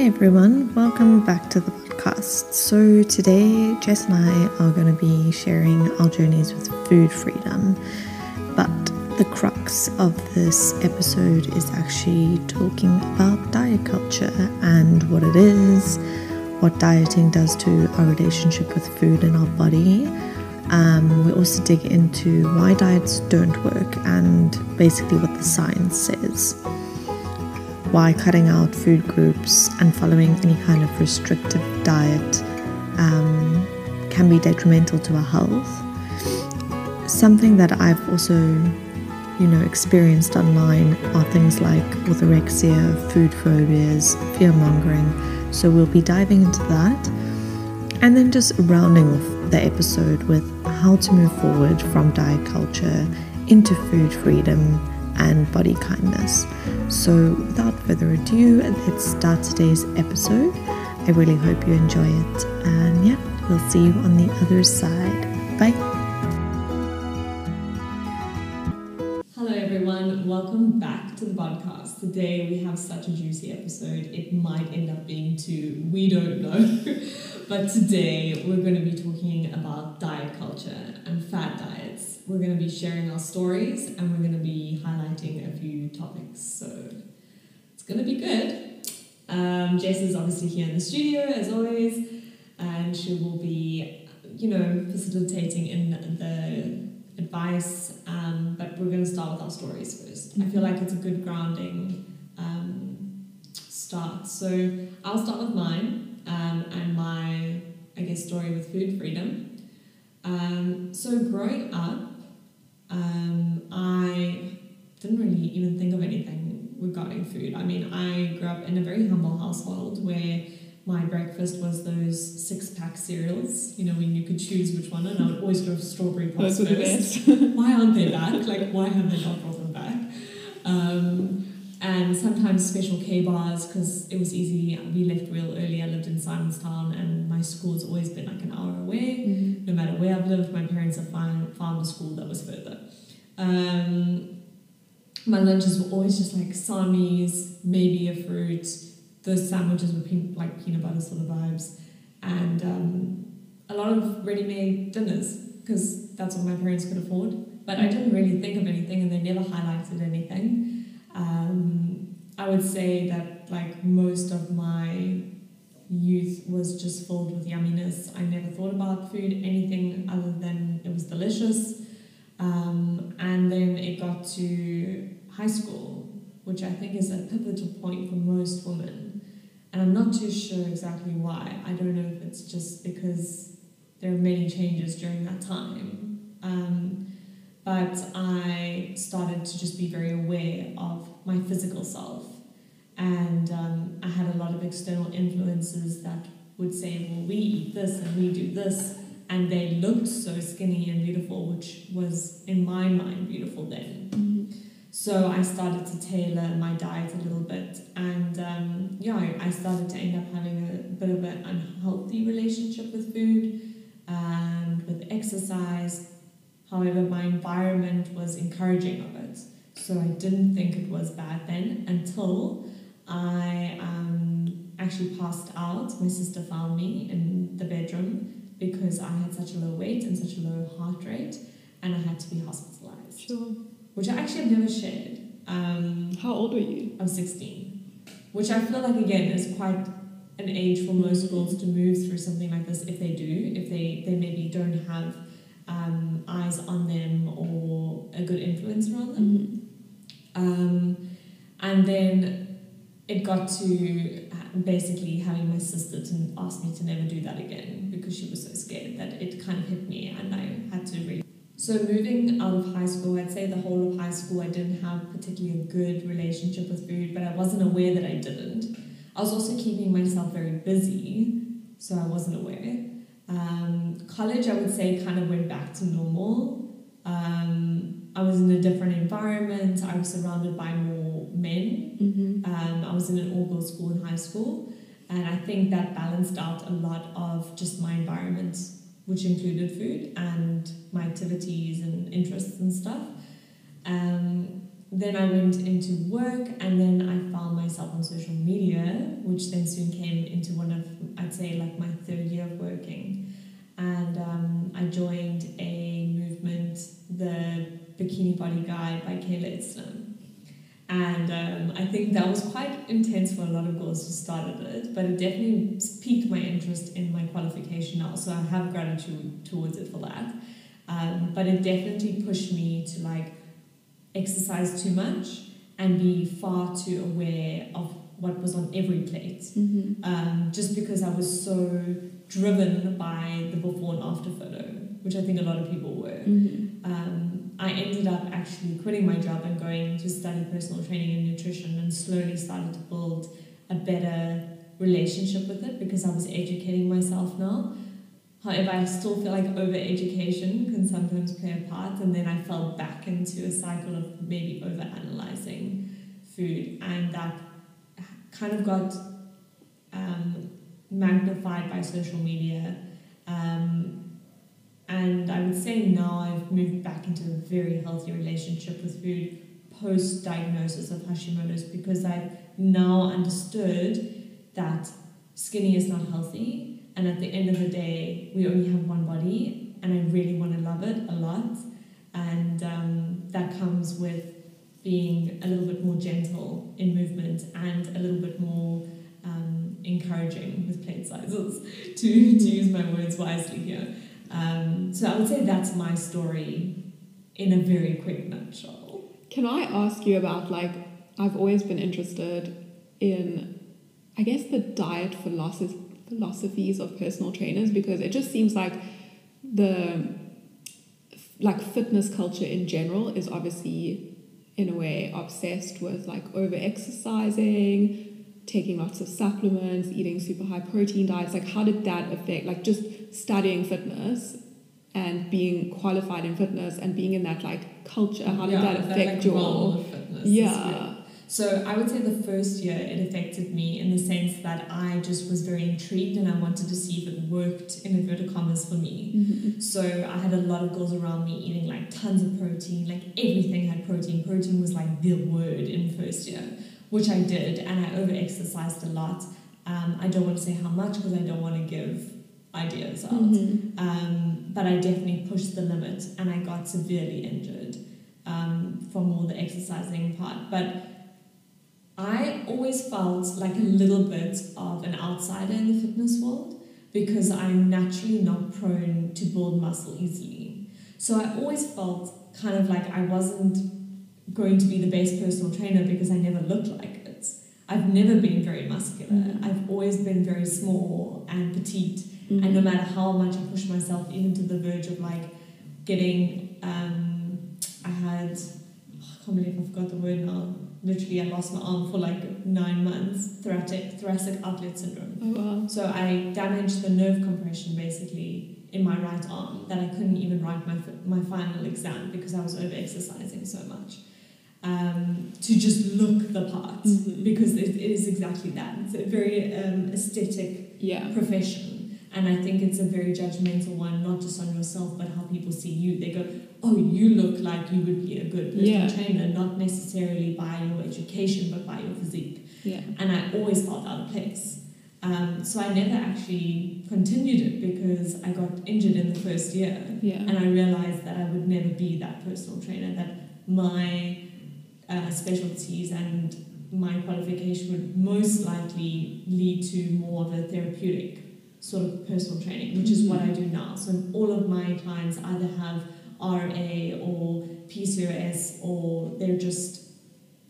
Hey everyone, welcome back to the podcast. So, today Jess and I are going to be sharing our journeys with food freedom, but the crux of this episode is actually talking about diet culture and what it is, what dieting does to our relationship with food and our body. Um, we also dig into why diets don't work and basically what the science says why cutting out food groups and following any kind of restrictive diet um, can be detrimental to our health. Something that I've also, you know, experienced online are things like orthorexia, food phobias, fear mongering. So we'll be diving into that, and then just rounding off the episode with how to move forward from diet culture into food freedom and body kindness. So, without further ado, let's start today's episode. I really hope you enjoy it, and yeah, we'll see you on the other side. Bye. Hello, everyone. Welcome back to the podcast. Today we have such a juicy episode. It might end up being two, we don't know. but today we're going to be talking about diet culture and fat diets we're going to be sharing our stories and we're going to be highlighting a few topics. So going to be good. Um, Jess is obviously here in the studio as always, and she will be, you know, facilitating in the advice. Um, but we're going to start with our stories first. I feel like it's a good grounding um, start. So I'll start with mine um, and my, I guess, story with food freedom. Um, so growing up, I didn't really even think of anything regarding food. I mean, I grew up in a very humble household where my breakfast was those six pack cereals, you know, when you could choose which one, and I would always go for strawberry pops Those first. why aren't they back? Like, why have they not brought them back? Um, and sometimes special K bars because it was easy. We left real early. I lived in Simonstown, and my school's always been like an hour away. Mm-hmm. No matter where I've lived, my parents have found, found a school that was further. Um, my lunches were always just like samis, maybe a fruit. Those sandwiches were like peanut butter sort of vibes, and um, a lot of ready-made dinners because that's what my parents could afford. But I didn't really think of anything, and they never highlighted anything. Um, I would say that like most of my youth was just filled with yumminess. I never thought about food anything other than it was delicious. Um, and then it got to high school, which I think is a pivotal point for most women. And I'm not too sure exactly why. I don't know if it's just because there are many changes during that time. Um, but I started to just be very aware of my physical self. And um, I had a lot of external influences that would say, well, we eat this and we do this. And they looked so skinny and beautiful, which was in my mind beautiful then. Mm-hmm. So I started to tailor my diet a little bit. And um, yeah, I, I started to end up having a bit of an unhealthy relationship with food and with exercise. However, my environment was encouraging of it. So I didn't think it was bad then until I um, actually passed out. My sister found me in the bedroom because I had such a low weight and such a low heart rate, and I had to be hospitalized, Sure. which I actually have never shared. Um, How old were you? I was 16, which I feel like again is quite an age for most girls to move through something like this if they do, if they, they maybe don't have um, eyes on them or a good influence around them. Mm-hmm. Um, and then it got to basically having my sister to ask me to never do that again because she was so scared that it kind of hit me and I had to really. So moving out of high school, I'd say the whole of high school I didn't have particularly a good relationship with food, but I wasn't aware that I didn't. I was also keeping myself very busy, so I wasn't aware. Um, college, I would say, kind of went back to normal. Um, I was in a different environment. I was surrounded by more men. Mm-hmm. Um, I was in an all girls school in high school, and I think that balanced out a lot of just my environment, which included food and my activities and interests and stuff. Um, then I went into work, and then I found myself on social media, which then soon came into one of, I'd say, like my third year of working. And um, I joined a movement, the Bikini Body Guide by Kayla Itsines. And um, I think that was quite intense for a lot of girls who started it, but it definitely piqued my interest in my qualification now. So I have gratitude towards it for that. Um, but it definitely pushed me to like exercise too much and be far too aware of what was on every plate. Mm-hmm. Um, just because I was so driven by the before and after photo, which I think a lot of people were. Mm-hmm. I ended up actually quitting my job and going to study personal training and nutrition and slowly started to build a better relationship with it because I was educating myself now. However, I still feel like over education can sometimes play a part, and then I fell back into a cycle of maybe over analyzing food, and that kind of got um, magnified by social media. Um, and I would say now I've moved back into a very healthy relationship with food post diagnosis of Hashimoto's because I've now understood that skinny is not healthy. And at the end of the day, we only have one body, and I really want to love it a lot. And um, that comes with being a little bit more gentle in movement and a little bit more um, encouraging with plate sizes, to, to use my words wisely here. Um, so I would say that's my story in a very quick nutshell. Can I ask you about like I've always been interested in I guess the diet philosophies of personal trainers because it just seems like the like fitness culture in general is obviously in a way obsessed with like over exercising taking lots of supplements eating super high protein diets like how did that affect like just studying fitness and being qualified in fitness and being in that like culture how did Yeah, that affect like, your fitness yeah. So I would say the first year it affected me in the sense that I just was very intrigued and I wanted to see if it worked in inverted commas for me. Mhm. So I had a lot of girls around me eating like tons of protein, like everything had protein. Protein was like the word in first year, which I did, and I over exercised a lot. Um, I don't want to say how much because I don't want to give ideas out. Mhm. Um, but I definitely pushed the limit and I got severely injured um, from all the exercising part. But I always felt like a little bit of an outsider in the fitness world because I'm naturally not prone to build muscle easily. So I always felt kind of like I wasn't going to be the best personal trainer because I never looked like it. I've never been very muscular. Mhm. I've always been very small and petite Mhm. and no matter how much I pushed myself, even to the verge of like getting, um, I had, I can't believe I forgot the word now. Literally, I lost my arm for like nine months. Thoracic thoracic outlet syndrome. oh wow So I damaged the nerve compression basically in my right arm that I couldn't even write my my final exam because I was over exercising so much. Um, to just look the part Mhm. because it, it is exactly that. It's a very um, aesthetic yeah profession. And I think it's a very judgmental one, not just on yourself, but how people see you. They go, oh, you look like you would be a good personal Yeah. trainer, not necessarily by your education, but by your physique. yeah And I always felt out of place. Um, so I never actually continued it because I got injured in the first year. yeah And I realized that I would never be that personal trainer, that my uh, specialties and my qualification would most likely lead to more of a therapeutic sort of personal training, which is what I do now. So all of my clients either have RA or PCOS or they're just,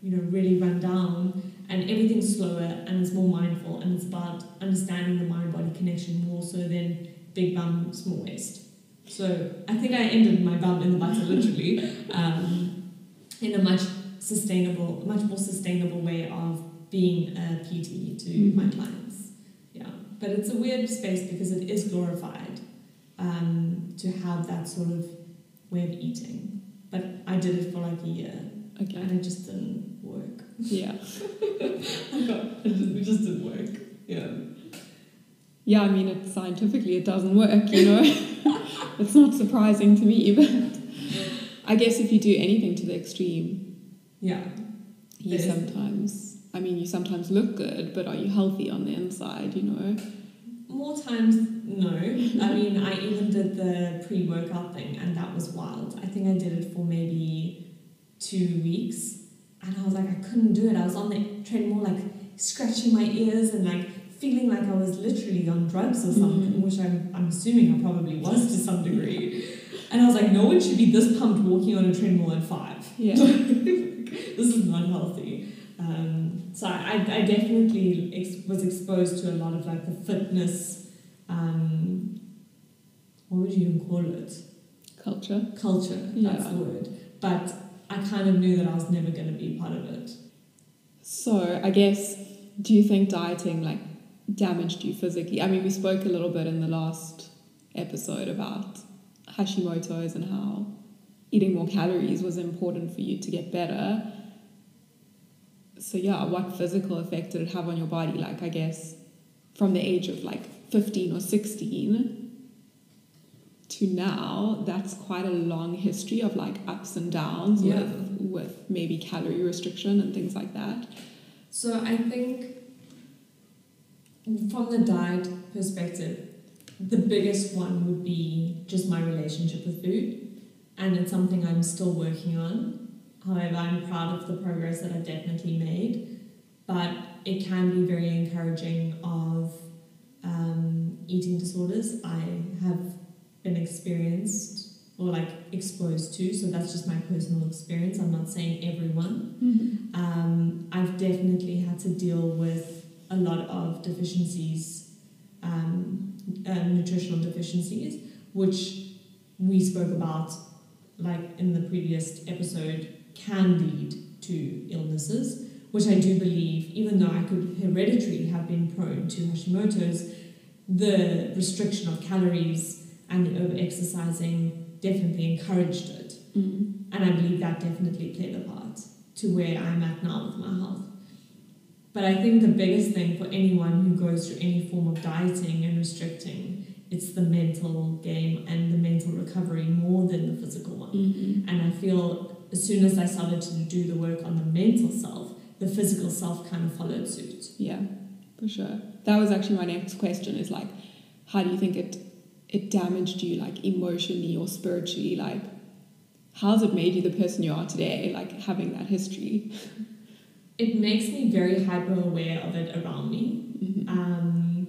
you know, really run down and everything's slower and it's more mindful and it's about understanding the mind body connection more so than big bum, small waist. So I think I ended my bum in the butter literally um, in a much sustainable, much more sustainable way of being a PT to Mhm. my clients. Yeah, but it's a weird space because it is glorified um, to have that sort of way of eating. But I did it for like a year okay and it just didn't work. yeah I got, it, just, it just didn't work. Yeah. yeah i mean it scientifically it doesn't work you know it's not surprising to me but i guess if you do anything to the extreme Yeah. You There's- sometimes, I mean, you sometimes look good, but are you healthy on the inside? You know. More times, no. I mean, I even did the pre workout thing, and that was wild. I think I did it for maybe two weeks, and I was like, I couldn't do it. I was on the treadmill, like scratching my ears and like feeling like I was literally on drugs or something, Mhm. which I'm, I'm assuming I probably was to some degree. And I was like, no one should be this pumped walking on a treadmill at five. Yeah. this is not healthy. Um, so I, I definitely ex- was exposed to a lot of like the fitness, um, what would you even call it? Culture. Culture, yeah. that's the word. But I kind of knew that I was never going to be part of it. So I guess, do you think dieting like damaged you physically? I mean, we spoke a little bit in the last episode about Hashimoto's and how eating more calories was important for you to get better. So yeah, what physical effect did it have on your body? Like I guess from the age of like 15 or 16 to now, that's quite a long history of like ups and downs Yeah. with with maybe calorie restriction and things like that. So I think from the diet perspective, the biggest one would be just my relationship with food. And it's something I'm still working on. However, I'm proud of the progress that I've definitely made. But it can be very encouraging of um, eating disorders. I have been experienced or like exposed to, so that's just my personal experience. I'm not saying everyone um, I've definitely had to deal with a lot of deficiencies, um, uh, nutritional deficiencies, which we spoke about, like in the previous episode, can lead to illnesses. Which I do believe, even though I could hereditary have been prone to Hashimoto's, the restriction of calories and the over exercising definitely encouraged it. Mm. And I believe that definitely played a part to where I'm at now with my health. But I think the biggest thing for anyone who goes through any form of dieting and restricting, it's the mental game and the mental recovery more than the physical one. Mhm. And I feel as soon as I started to do the work on the mental self, the physical self kind of followed suit. Yeah, for sure. That was actually my next question is like, how do you think it it damaged you like emotionally or spiritually? Like, how's it made you the person you are today? Like having that history. It makes me very hyper aware of it around me. Mhm. Um,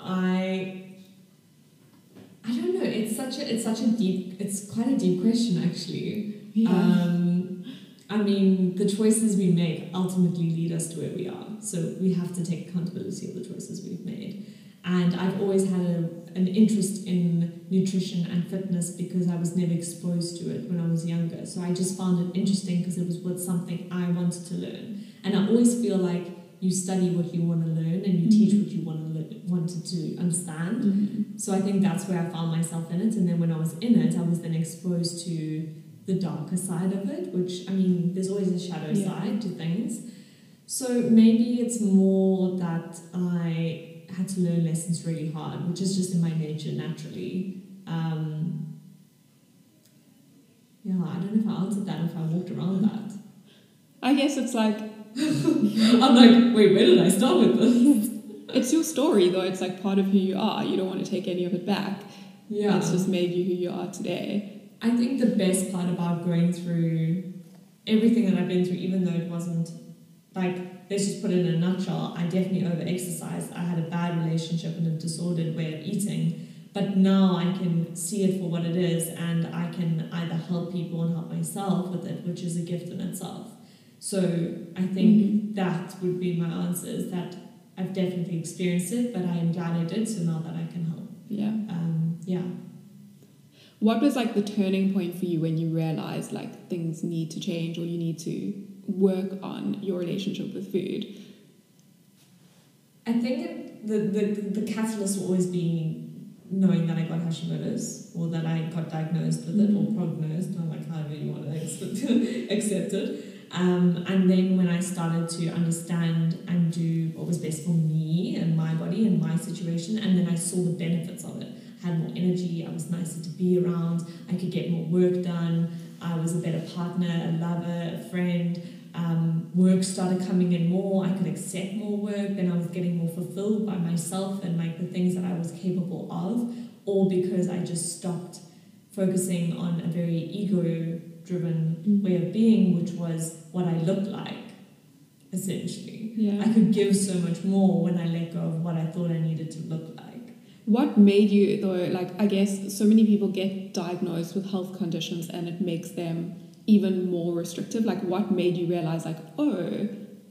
I I don't know. It's such a it's such a deep. It's quite a deep question actually. Yeah. Um, I mean, the choices we make ultimately lead us to where we are. So we have to take accountability of the choices we've made. And I've always had a, an interest in nutrition and fitness because I was never exposed to it when I was younger. So I just found it interesting because it was what something I wanted to learn. And I always feel like you study what you want to learn and you teach what you want to learn, wanted to understand. Mhm. So I think that's where I found myself in it. And then when I was in it, I was then exposed to the darker side of it, which I mean, there's always a shadow Yeah. side to things. So maybe it's more that I had to learn lessons really hard, which is just in my nature naturally. Um, yeah, I don't know if I answered that, if I walked around that. I guess it's like I'm like, wait, where did I start with this? it's your story though. It's like part of who you are. You don't want to take any of it back. Yeah. It's just made you who you are today. I think the best part about going through everything that I've been through, even though it wasn't like, let's just put it in a nutshell, I definitely over exercised. I had a bad relationship and a disordered way of eating. But now I can see it for what it is and I can either help people and help myself with it, which is a gift in itself. So I think that would be my answer is that I've definitely experienced it, but I am glad I did, so now that I can help. Yeah. Um, yeah. What was like the turning point for you when you realized like things need to change or you need to work on your relationship with food? I think it, the, the, the catalyst will always be knowing that I got Hashimoto's or that I got diagnosed with it or prognosed, or like however you want to accept, accept it. Um, and then when I started to understand and do what was best for me and my body and my situation, and then I saw the benefits of it. I had more energy, I was nicer to be around, I could get more work done, I was a better partner, a lover, a friend. Um, work started coming in more. I could accept more work. Then I was getting more fulfilled by myself and like the things that I was capable of, all because I just stopped focusing on a very ego driven Mhm. way of being, which was what I looked like, essentially. Yeah. I could give so much more when I let go of what I thought I needed to look like. What made you though? Like I guess so many people get diagnosed with health conditions, and it makes them even more restrictive. Like what made you realize, like, oh,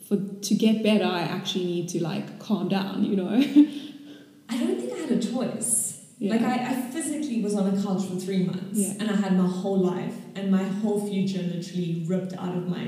for to get better, I actually need to like calm down. You know? I don't think I had a choice. Yeah. Like I, I physically was on a couch for three months Yeah. and I had my whole life and my whole future literally ripped out of my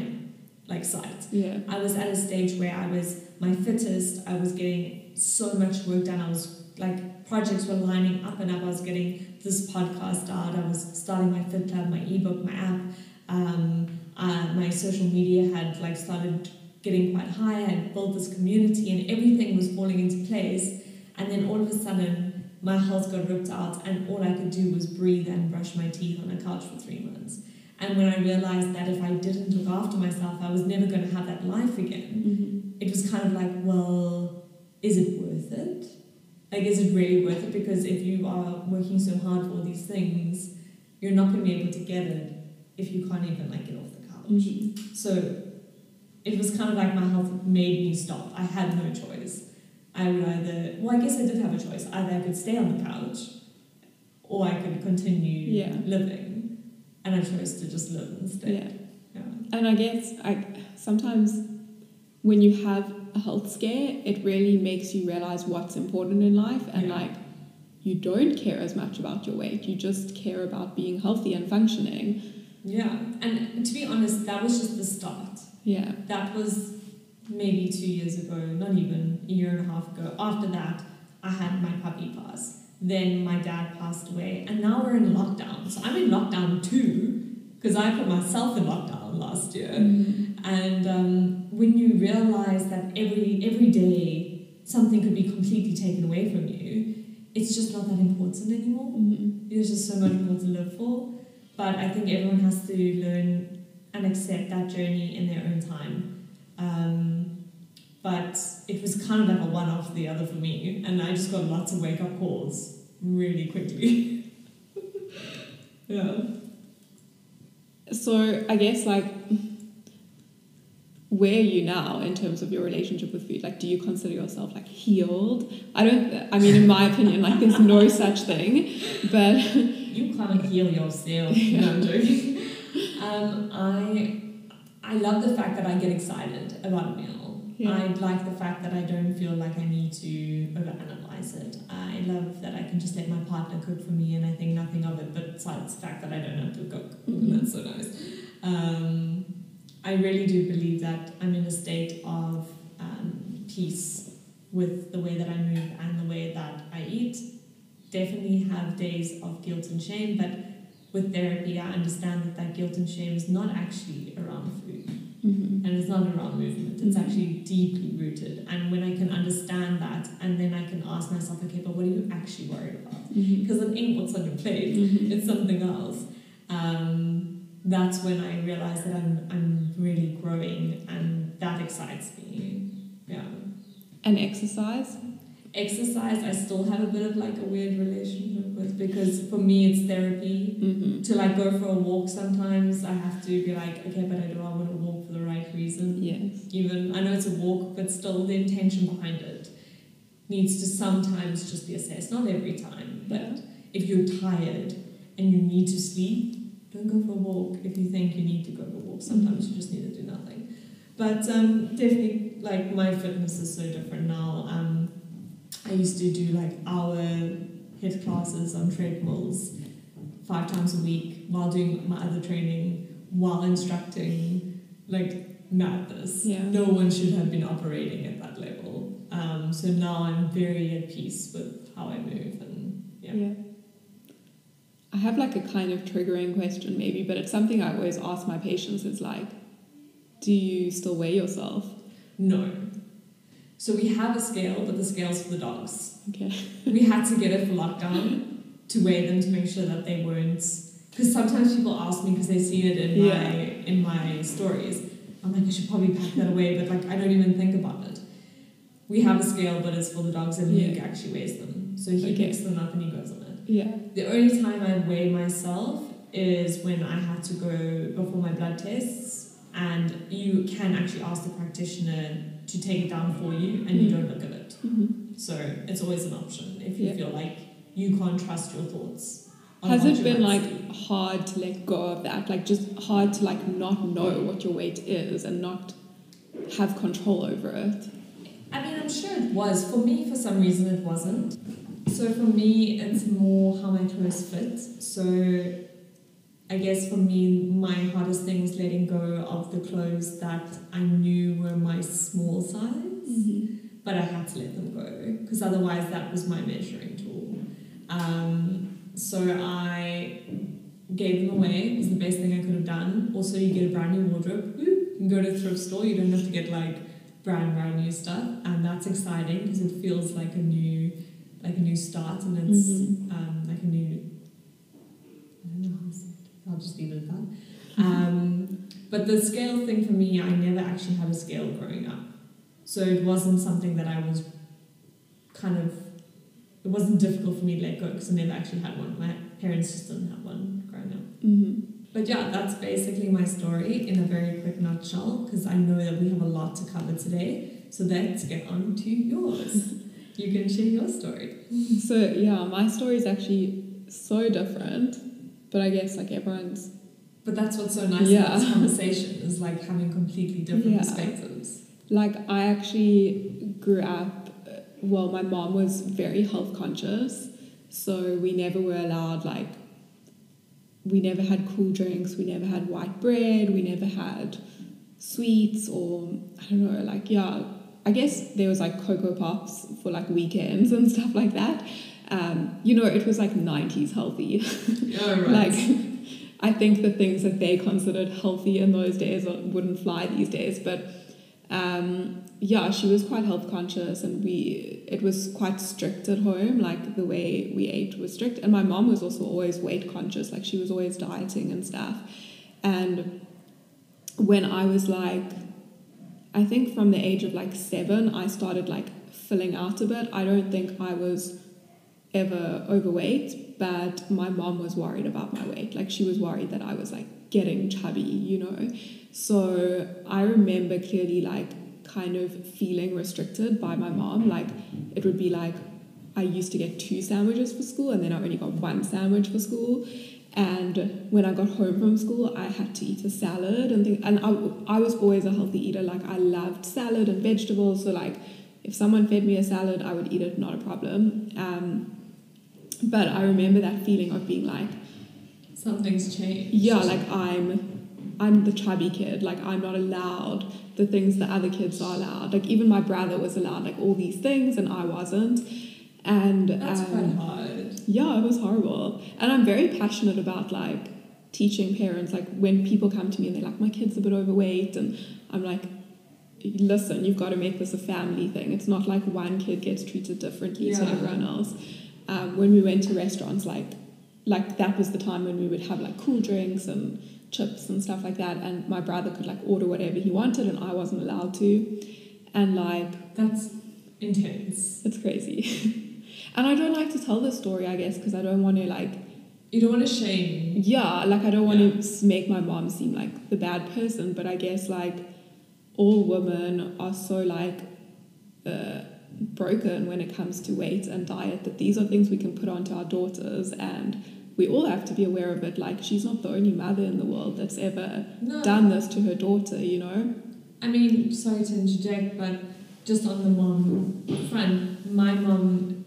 like sight. yeah. I was at a stage where I was my fittest, I was getting so much work done, I was like projects were lining up and up, I was getting this podcast out, I was starting my Fit Club, my ebook, my app, um, uh, my social media had like started getting quite high, I had built this community and everything was falling into place and then all of a sudden my health got ripped out and all I could do was breathe and brush my teeth on a couch for three months. And when I realized that if I didn't look after myself, I was never going to have that life again, hmm it was kind of like, well, is it worth it? Like, is it really worth it? Because if you are working so hard for all these things, you're not going to be able to get it if you can't even like get off the couch. hmm So it was kind of like my health made me stop. I had no choice. I would either, well, I guess I did have a choice. Either I could stay on the couch or I could continue Yeah. living. And I chose to just live instead. Yeah. Yeah. And I guess I sometimes when you have a health scare, it really makes you realize what's important in life and Yeah. like you don't care as much about your weight. You just care about being healthy and functioning. Yeah. And to be honest, that was just the start. Yeah. That was maybe two years ago, not even a year and a half ago. After that, I had my puppy pass. Then my dad passed away, and now we're in lockdown. So I'm in lockdown too, because I put myself in lockdown last year. And um, when you realize that every every day something could be completely taken away from you, it's just not that important anymore. Mhm. There's just so much more to live for. But I think everyone has to learn and accept that journey in their own time. Um, but it was kind of like a one after the other for me, and I just got lots of wake up calls really quickly. yeah. So I guess like where are you now in terms of your relationship with food? Like do you consider yourself like healed? I don't I mean in my opinion like there's no such thing. But You can't heal yourself. No, I'm joking. Um, I I love the fact that I get excited about a meal. Yeah. I like the fact that I don't feel like I need to overanalyze it. I love that I can just let my partner cook for me and I think nothing of it, but besides the fact that I don't have to cook. Mhm. That's so nice. Um, I really do believe that I'm in a state of um, peace with the way that I move and the way that I eat. Definitely have days of guilt and shame, but with therapy, I understand that that guilt and shame is not actually around food Mhm. and it's not around movement. It's Mhm. actually deeply rooted. And when I can understand that, and then I can ask myself, okay, but what are you actually worried about? Mhm. Because it ain't what's on your plate Mhm. it's something else. Um, that's when I realize that I'm I'm really growing, and that excites me. Yeah. And exercise? Exercise, I still have a bit of like a weird relationship with because for me it's therapy. Mm-hmm. To like go for a walk, sometimes I have to be like, okay, but I do I want to walk for the right reason? Yes. Even I know it's a walk, but still the intention behind it needs to sometimes just be assessed. Not every time, but if you're tired and you need to sleep, don't go for a walk. If you think you need to go for a walk, sometimes you just need to do nothing. But um, definitely, like my fitness is so different now. Um, I used to do like hour HIIT classes on treadmills five times a week while doing my other training, while instructing, like madness. Yeah. No one should have been operating at that level. Um, so now I'm very at peace with how I move and yeah. I have like a kind of triggering question maybe, but it's something I always ask my patients is like, do you still weigh yourself? No. So we have a scale, but the scale's for the dogs. Okay. We had to get it for lockdown to weigh them to make sure that they weren't. because sometimes people ask me because they see it in Yeah. my in my stories. I'm like, I should probably pack that away, but like I don't even think about it. We have a scale, but it's for the dogs, and Luke Yeah. actually weighs them. So he Okay. picks them up and he goes on it. Yeah. The only time I weigh myself is when I had to go before my blood tests, and you can actually ask the practitioner to take it down for you, and you Mm. don't look at it. hmm So it's always an option if you Yeah. feel like you can't trust your thoughts. Has it been like see. hard to let go of that? Like just hard to like not know what your weight is and not have control over it? I mean, I'm sure it was. For me, for some reason, it wasn't. So for me, it's more how my clothes fit. So I guess for me, my hardest thing was letting go of the clothes that I knew were my small size, but I had to let them go because otherwise, that was my measuring tool. Um, so I gave them away. It was the best thing I could have done. Also, you get a brand new wardrobe. You can go to a thrift store. You don't have to get like brand brand new stuff, and that's exciting because it feels like a new like a new start, and it's Mhm. um, like a new. I don't know how to say it. I'll just leave it at that. Um, but the scale thing for me, I never actually had a scale growing up, so it wasn't something that I was kind of. It wasn't difficult for me to let go because I never actually had one. My parents just didn't have one growing up. hmm But yeah, that's basically my story in a very quick nutshell because I know that we have a lot to cover today. So let's get on to yours. you can share your story. So yeah, my story is actually so different, but I guess like everyone's But that's what's so nice Yeah. about this conversation is like having completely different Yeah. perspectives. like I actually grew up. Well, my mom was very health conscious, so we never were allowed like. We never had cool drinks. We never had white bread. We never had sweets or I don't know, like yeah. I guess there was like cocoa pops for like weekends and stuff like that. Um, you know, it was like '90s healthy. Oh, right. Like, I think the things that they considered healthy in those days wouldn't fly these days. But um, yeah, she was quite health conscious, and we it was quite strict at home. Like the way we ate was strict, and my mom was also always weight conscious. Like she was always dieting and stuff. And when I was like, I think from the age of like seven, I started like filling out a bit. I don't think I was ever overweight, but my mom was worried about my weight. Like she was worried that I was like getting chubby, you know. So I remember clearly like kind of feeling restricted by my mom. Like it would be like I used to get two sandwiches for school and then I only got one sandwich for school. And when I got home from school, I had to eat a salad and things. And I, I was always a healthy eater. Like I loved salad and vegetables. So like if someone fed me a salad, I would eat it, not a problem. Um, but I remember that feeling of being like, Something's changed. yeah, like I'm, I'm the chubby kid. Like I'm not allowed the things that other kids are allowed. Like even my brother was allowed like all these things, and I wasn't. And That's um, quite hard. yeah, it was horrible. And I'm very passionate about like teaching parents. Like when people come to me and they're like, my kid's a bit overweight, and I'm like, listen, you've got to make this a family thing. It's not like one kid gets treated differently to everyone else. Um, when we went to restaurants, like like that was the time when we would have like cool drinks and chips and stuff like that, and my brother could like order whatever he wanted, and I wasn't allowed to. And like That's intense. it's crazy. and I don't like to tell this story, I guess, because I don't want to like You don't want to shame. yeah, like I don't want to make my mom seem like the bad person, but I guess like all women are so like broken when it comes to weight and diet that these are things we can put onto our daughters and we all have to be aware of it. Like she's not the only mother in the world that's ever No. done this to her daughter, you know? I mean, sorry to interject, but just on the mom front, my mom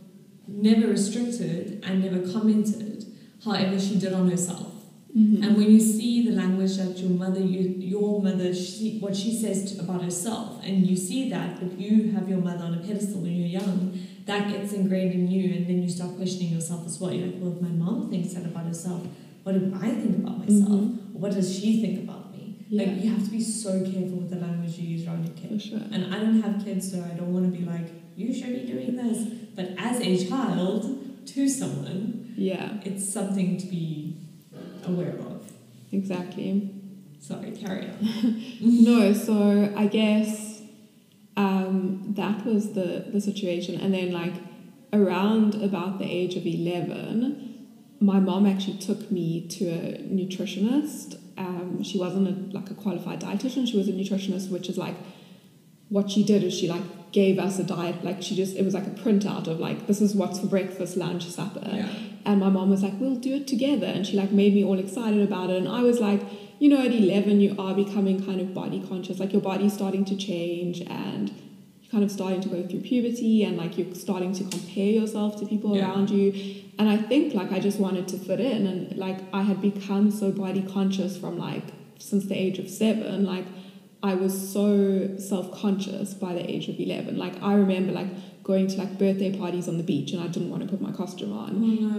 never restricted and never commented. However, she did on herself. Mm-hmm. And when you see the language that your mother, you, your mother, she, what she says to, about herself, and you see that, but you have your mother on a pedestal when you're young, that gets ingrained in you, and then you start questioning yourself as well. You're like, well, if my mom thinks that about herself, what do I think about myself? Mhm. What does she think about me? Yeah. Like, you have to be so careful with the language you use around your kids. For sure. And I don't have kids, so I don't want to be like, you should be doing this. But as a child to someone, Yeah. it's something to be aware of. Exactly. Sorry, carry on. no, so I guess um, that was the, the situation. And then, like, around about the age of 11, my mom actually took me to a nutritionist. Um, she wasn't a, like a qualified dietitian, she was a nutritionist, which is like what she did is she like gave us a diet like she just it was like a printout of like this is what's for breakfast lunch supper Yeah. And my mom was like we'll do it together and she like made me all excited about it and i was like you know at 11 you are becoming kind of body conscious like your body's starting to change and you're kind of starting to go through puberty and like you're starting to compare yourself to people Yeah. around you and i think like i just wanted to fit in and like i had become so body conscious from like since the age of seven like I was so self-conscious by the age of 11. Like I remember like going to like birthday parties on the beach and I didn't want to put my costume on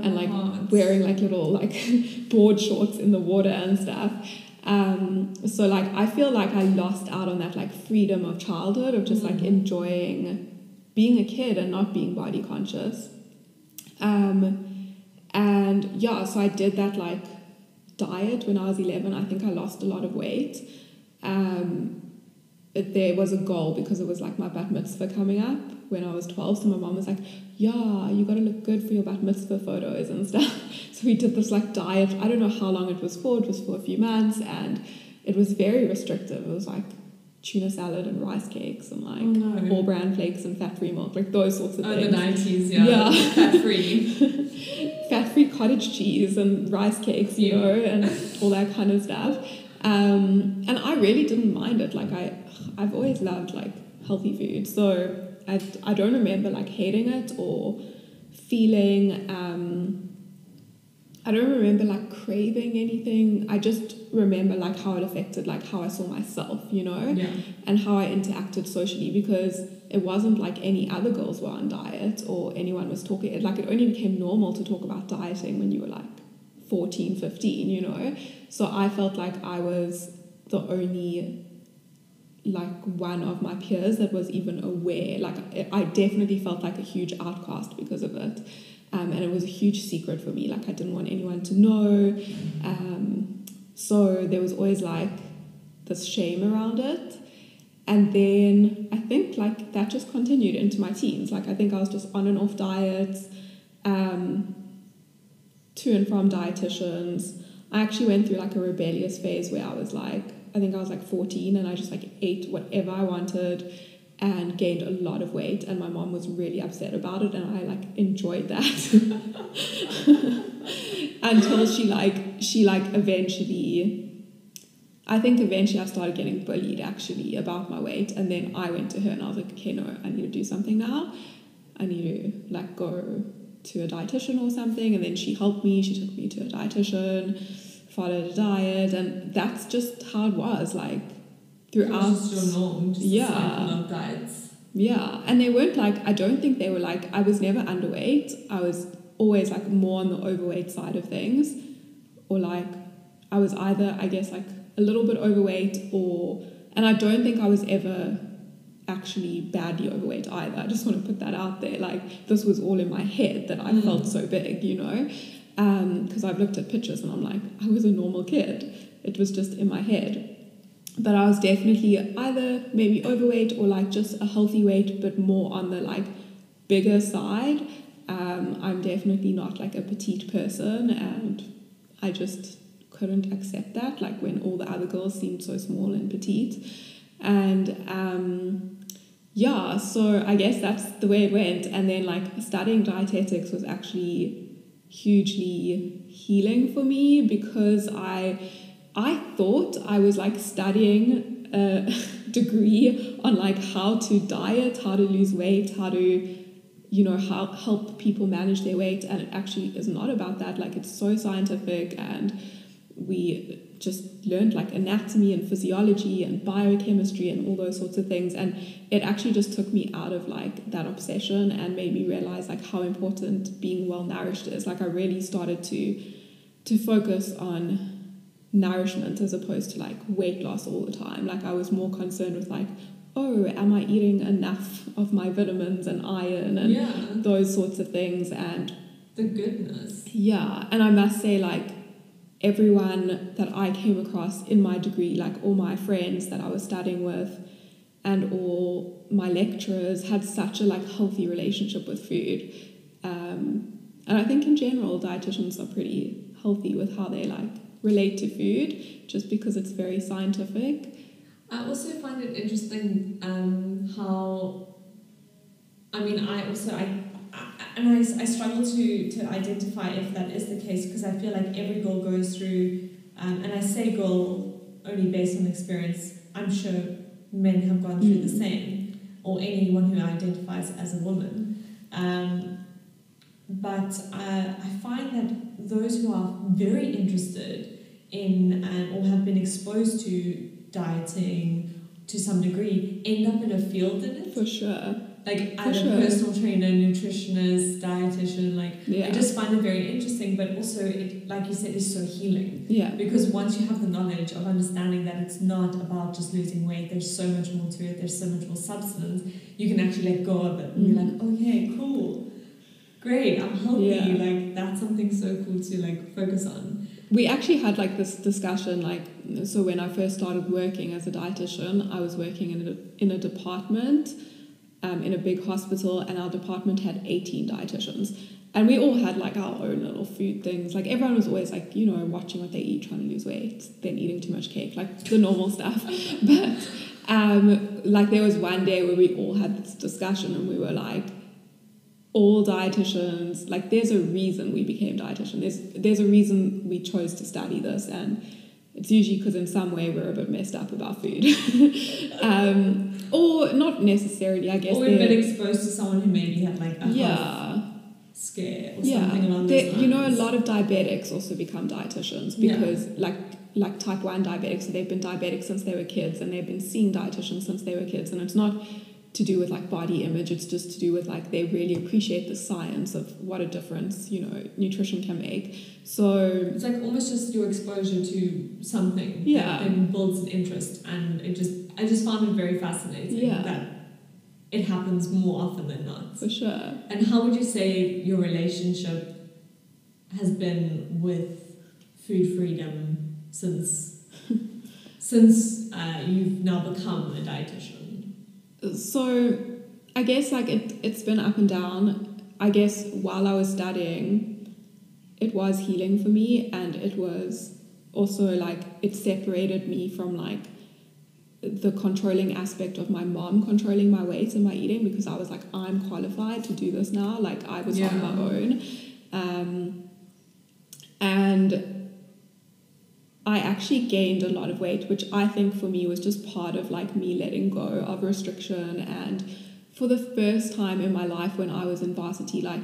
and like wearing like little like board shorts in the water and stuff. Um, so like I feel like I lost out on that like freedom of childhood of just like enjoying being a kid and not being body conscious. Um, and yeah, so I did that like diet when I was 11. I think I lost a lot of weight. Um, but there was a goal because it was like my bat mitzvah coming up when I was 12. So my mom was like, Yeah, you got to look good for your bat mitzvah photos and stuff. So we did this like diet. I don't know how long it was for, it was for a few months and it was very restrictive. It was like tuna salad and rice cakes and like Oh, no. all bran flakes and fat free milk, like those sorts of things. Oh, the 90s, yeah. Yeah. Fat free. fat free cottage cheese and rice cakes, you know, and all that kind of stuff. Um, and I really didn't mind it. Like I, I've always loved like healthy food, so I, I don't remember like hating it or feeling. Um, I don't remember like craving anything. I just remember like how it affected like how I saw myself, you know Yeah. and how I interacted socially because it wasn't like any other girls were on diet or anyone was talking like it only became normal to talk about dieting when you were like 14 15 you know so I felt like I was the only like one of my peers that was even aware like I definitely felt like a huge outcast because of it um, and it was a huge secret for me like I didn't want anyone to know um, so there was always like this shame around it and then I think like that just continued into my teens. Like I think I was just on and off diets, um, to and from dietitians. I actually went through like a rebellious phase where I was like, I think I was like 14 and I just like ate whatever I wanted and gained a lot of weight and my mom was really upset about it and I like enjoyed that until she like she like eventually I think eventually I started getting bullied actually about my weight, and then I went to her and I was like, okay, no, I need to do something now. I need to like go to a dietitian or something, and then she helped me. She took me to a dietitian, followed a diet, and that's just how it was. Like throughout, just your norm, just Yeah. yeah. diets. yeah, and they weren't like I don't think they were like I was never underweight. I was always like more on the overweight side of things, or like I was either I guess like a little bit overweight or and I don't think I was ever actually badly overweight either. I just want to put that out there. Like this was all in my head that I Mm. felt so big, you know, because I've looked at pictures and I'm like I was a normal kid. It was just in my head. But I was definitely either maybe overweight or like just a healthy weight, but more on the like bigger side. Um, I'm definitely not like a petite person, and I just couldn't accept that. Like when all the other girls seemed so small and petite, and um, yeah, so I guess that's the way it went. And then like studying dietetics was actually hugely healing for me because I I thought I was like studying a degree on like how to diet, how to lose weight, how to you know how help people manage their weight and it actually is not about that. Like it's so scientific and we just learned like anatomy and physiology and biochemistry and all those sorts of things and it actually just took me out of like that obsession and made me realize like how important being well nourished is like i really started to to focus on nourishment as opposed to like weight loss all the time like i was more concerned with like oh am i eating enough of my vitamins and iron and yeah. those sorts of things and The goodness. yeah, and I must say, like, everyone that I came across in my degree, like all my friends that I was studying with, and all my lecturers had such a like healthy relationship with food. Um, and I think in general, dietitians are pretty healthy with how they like relate to food, just because it's very scientific. I also find it interesting um, how, I mean, I also I, and I, I struggle to to identify if that is the case because I feel like every girl goes through, um, and I say girl only based on experience. I'm sure men have gone through the Mm. same, or anyone who identifies as a woman. Um, but uh, I find that those who are very interested in um, or have been exposed to dieting to some degree end up in a field in it. For sure. Like For either sure. personal trainer, nutritionist, dietitian. Like Yeah. I just find it very interesting, but also it, like you said, is so healing yeah. because once you have the knowledge of understanding that it's not about just losing weight, there's so much more to it. There's so much more substance. You can actually let go of it and be Mhm. like, okay, cool, great, I'm healthy. Yeah. Like that's something so cool to like focus on. we actually had like this discussion like so when i first started working as a dietitian i was working in a, in a department um, in a big hospital and our department had 18 dietitians. And we all had like our own little food things. Like everyone was always like you know watching what they eat trying to lose weight then eating too much cake like the normal stuff. But um, like there was one day where we all had this discussion and we were like all dietitians. Like there's a reason we became dietitian. There's there's a reason we chose to study this and it's usually because in some way we're a bit messed up about food. Um, or not necessarily i guess or we've been exposed to someone who maybe had like a yeah. scare or yeah. something along those you know a lot of diabetics also become dietitians Yeah. because like like type 1 diabetics so they've been diabetic since they were kids and they've been seeing dietitians since they were kids and it's not to do with like body image it's just to do with like they really appreciate the science of what a difference you know nutrition can make so It's like almost just your exposure to something Yeah. that then builds an interest, and it just I just found it very fascinating Yeah. that it happens more often than not. for sure And how would you say your relationship has been with food freedom since since uh, you've now become a dietitian? So I guess like it it's been up and down. I guess while I was studying, it was healing for me and it was also like it separated me from like the controlling aspect of my mom controlling my weight and my eating because I was like I'm qualified to do this now. Like I was on my own. Um, and I actually gained a lot of weight, which I think for me was just part of like me letting go of restriction. And for the first time in my life when I was in varsity, like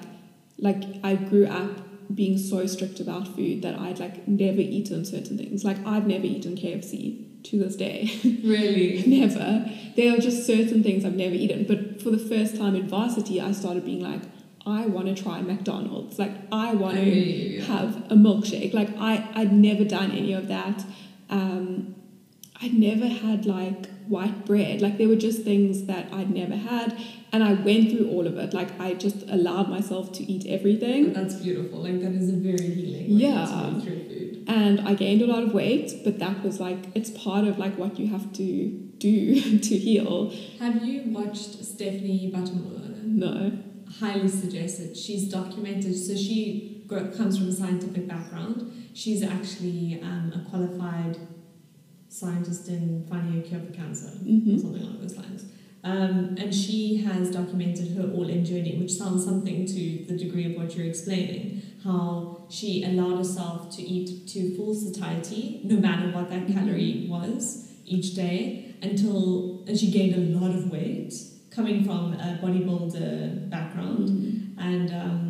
like I grew up being so strict about food that I'd like never eaten certain things. Like I've never eaten KFC to this day. Really? never. There are just certain things I've never eaten. But for the first time in varsity, I started being like, I want to try McDonald's. Like I want to have a milkshake. Like I, I'd never done any of that. Um, I'd never had like white bread. Like there were just things that I'd never had, and I went through all of it. Like I just allowed myself to eat everything, That's beautiful. Like that is a very healing way Yeah. to go through food. and I gained a lot of weight. But that was like it's part of like what you have to do to heal. Have you watched Stephanie Buttermore? No. Highly suggest it. She's documented, so she comes from a scientific background. She's actually um, a qualified scientist in finding a cure for cancer, or Mhm. something along those lines. Um, and she has documented her all in journey, which sounds something to the degree of what you're explaining. How she allowed herself to eat to full satiety, no matter what that calorie was each day, until and she gained a lot of weight coming from a bodybuilder background Mhm. and um,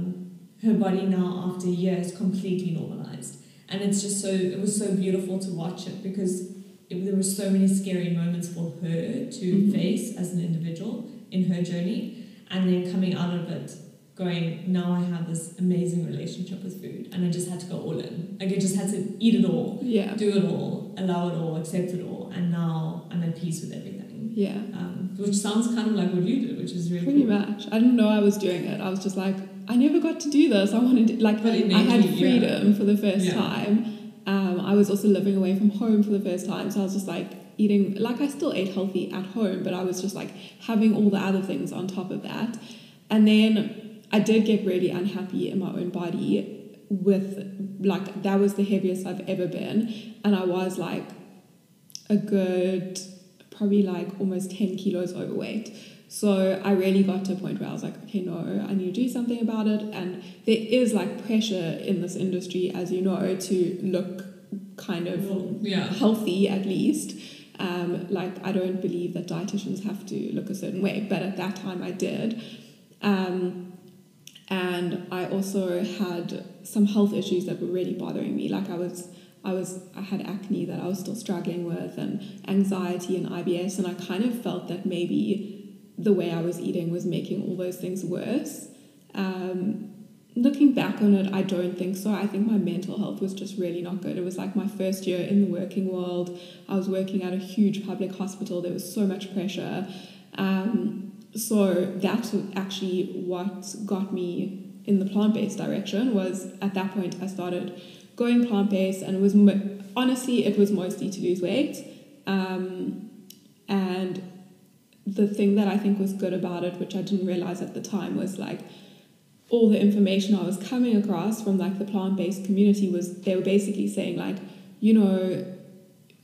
her body now after years completely normalized and it's just so it was so beautiful to watch it because it, there were so many scary moments for her to Mhm. face as an individual in her journey and then coming out of it going now i have this amazing relationship with food and i just had to go all in like i just had to eat it all Yeah. do it all allow it all accept it all and now i'm at peace with everything Yeah. um, which sounds kind of like what you did which is really Pretty cool. much. I didn't know I was doing it. I was just like, I never got to do this. I wanted to, like, I had innately, yeah. freedom for the first Yeah. time. Um, I was also living away from home for the first time, so I was just like eating like I still ate healthy at home, but I was just like having all the other things on top of that. And then I did get really unhappy in my own body with like that was the heaviest I've ever been, and I was like a good probably like almost 10 kilos overweight. So I really got to a point where I was like, okay, no, I need to do something about it. And there is like pressure in this industry, as you know, to look kind of yeah. healthy at least. Um, like I don't believe that dietitians have to look a certain way, but at that time I did. Um, and I also had some health issues that were really bothering me. Like I was I was I had acne that I was still struggling with and anxiety and IBS and I kind of felt that maybe the way I was eating was making all those things worse. Um, looking back on it, I don't think so. I think my mental health was just really not good. It was like my first year in the working world. I was working at a huge public hospital. There was so much pressure. Um, so that's actually what got me in the plant-based direction was at that point I started going plant based, and was mo- honestly it was mostly to lose weight. Um, and the thing that I think was good about it, which I didn't realize at the time, was like all the information I was coming across from like the plant based community was they were basically saying like you know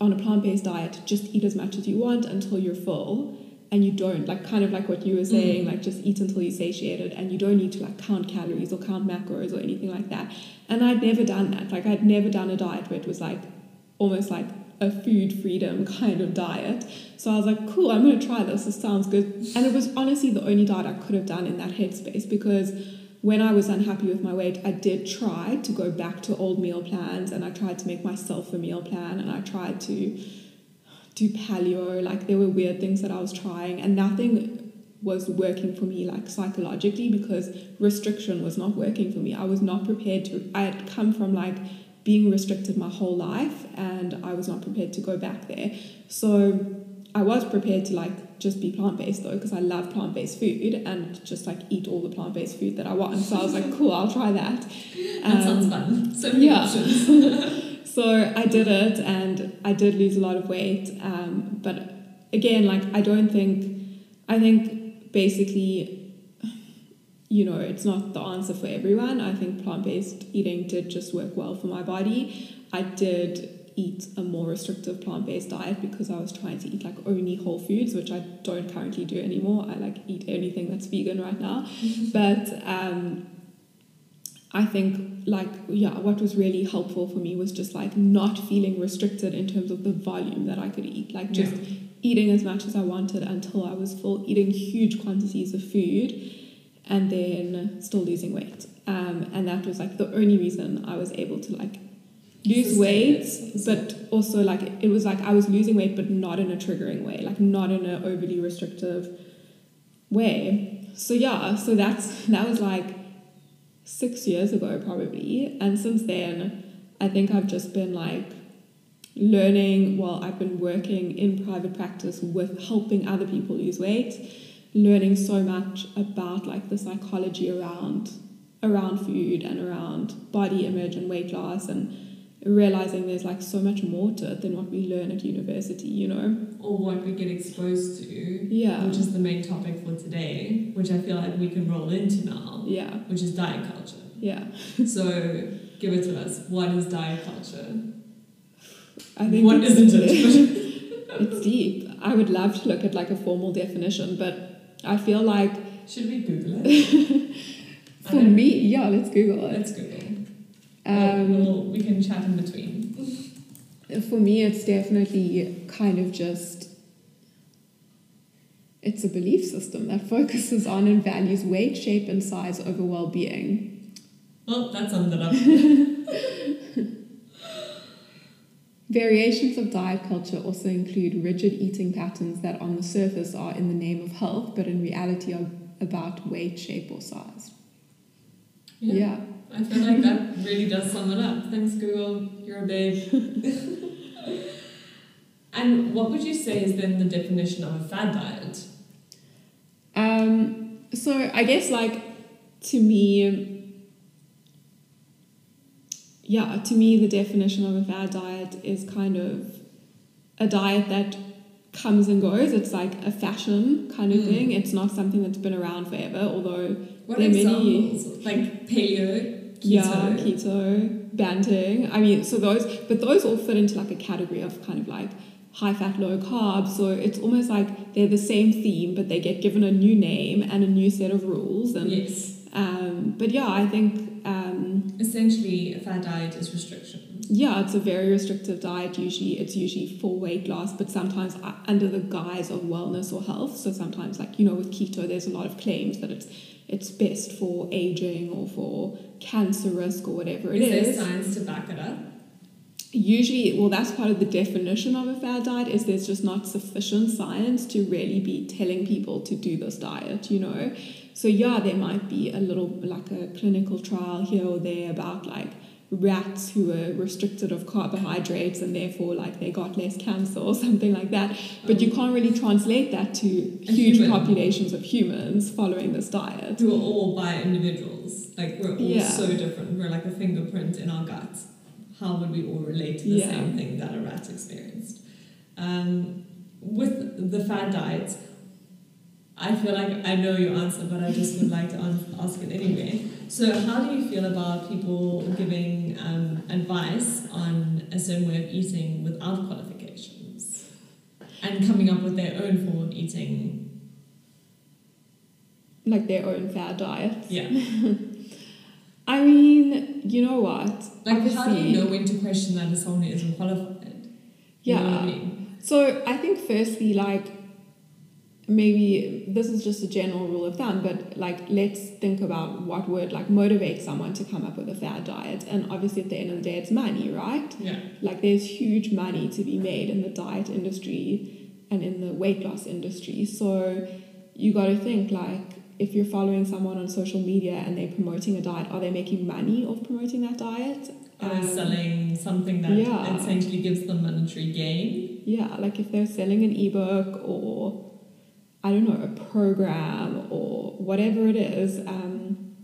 on a plant based diet just eat as much as you want until you're full and you don't like kind of like what you were saying mm. like just eat until you're satiated and you don't need to like count calories or count macros or anything like that. And i'd never done that. Like i'd never done a diet where it was like almost like a food freedom kind of diet. So i was like cool i'm going to try this. This sounds good. And it was honestly the only diet i could have done in that headspace because when I was unhappy with my weight, I did try to go back to old meal plans and I tried to make myself a meal plan and I tried to do paleo. Like there were weird things that I was trying, and nothing was working for me like psychologically because restriction was not working for me. I was not prepared to. I had come from like being restricted my whole life, and I was not prepared to go back there. So I was prepared to like just be plant based though because I love plant based food and just like eat all the plant based food that I want. So I was like, cool, I'll try that. That um, sounds fun. So many yeah. So I did it and I did lose a lot of weight. Um, but again, like, I don't think, I think basically, you know, it's not the answer for everyone. I think plant based eating did just work well for my body. I did eat a more restrictive plant-based diet because I was trying to eat like only whole foods, which I don't currently do anymore. I like eat anything that's vegan right now. but um, I think like yeah, what was really helpful for me was just like not feeling restricted in terms of the volume that I could eat. Like just yeah. eating as much as I wanted until I was full, eating huge quantities of food and then still losing weight. Um, and that was like the only reason I was able to like lose weight, but also like it was like I was losing weight, but not in a triggering way, like not in an overly restrictive way. So yeah, so that's that was like six years ago, probably. And since then, I think I've just been like learning while I've been working in private practice with helping other people lose weight, learning so much about like the psychology around around food and around body image and weight loss and realizing there's like so much more to it than what we learn at university, you know? Or what we get exposed to. Yeah. Which is the main topic for today, which I feel like we can roll into now. Yeah. Which is diet culture. Yeah. so give it to us. What is diet culture? I think what isn't it? it's deep. I would love to look at like a formal definition, but I feel like should we Google it? For me, yeah, let's Google it. Let's Google. Um, we'll, we can chat in between. For me, it's definitely kind of just it's a belief system that focuses on and values weight, shape, and size over well-being. Well, that sums it up. Variations of diet culture also include rigid eating patterns that on the surface are in the name of health, but in reality are about weight, shape, or size. Yeah. yeah. I feel like that really does sum it up. Thanks, Google. You're a babe. and what would you say is then the definition of a fad diet? Um, so I guess like to me, yeah, to me, the definition of a fad diet is kind of a diet that comes and goes. It's like a fashion kind of Mm. thing. It's not something that's been around forever, although What There are many- Like paleo, keto. yeah, keto, banting. I mean, so those, but those all fit into like a category of kind of like high fat, low carb. So it's almost like they're the same theme, but they get given a new name and a new set of rules. And yes. um, but yeah, I think um, Essentially, a fad diet is restriction. Yeah, it's a very restrictive diet. Usually, it's usually for weight loss, but sometimes uh, under the guise of wellness or health. So sometimes, like you know, with keto, there's a lot of claims that it's it's best for aging or for cancer risk or whatever it is is. there science to back it up? Usually, well, that's part of the definition of a fad diet is there's just not sufficient science to really be telling people to do this diet, you know. So yeah, there might be a little like a clinical trial here or there about like rats who were restricted of carbohydrates and therefore like they got less cancer or something like that. But you can't really translate that to huge human. populations of humans following this diet. Who are all by individuals. Like we're all Yeah. so different. We're like a fingerprint in our guts. How would we all relate to the Yeah. same thing that a rat experienced? Um, with the fad diets, I feel like I know your answer, but I just would like to ask it anyway. So, how do you feel about people giving um, advice on a certain way of eating without qualifications and coming up with their own form of eating? Like their own fad diets. Yeah. I mean, you know what? Like, how do you know when to question that as someone isn't qualified? You know I Yeah. mean? So I think firstly, like maybe this is just a general rule of thumb, but like let's think about what would like motivate someone to come up with a fad diet. And obviously at the end of the day it's money, right? Yeah. Like there's huge money to be made in the diet industry and in the weight loss industry. So you gotta think like if you're following someone on social media and they're promoting a diet, are they making money off promoting that diet? Are Um, selling something that yeah. essentially gives them monetary gain. Yeah, like if they're selling an ebook or I don't know, a program or whatever it is, um,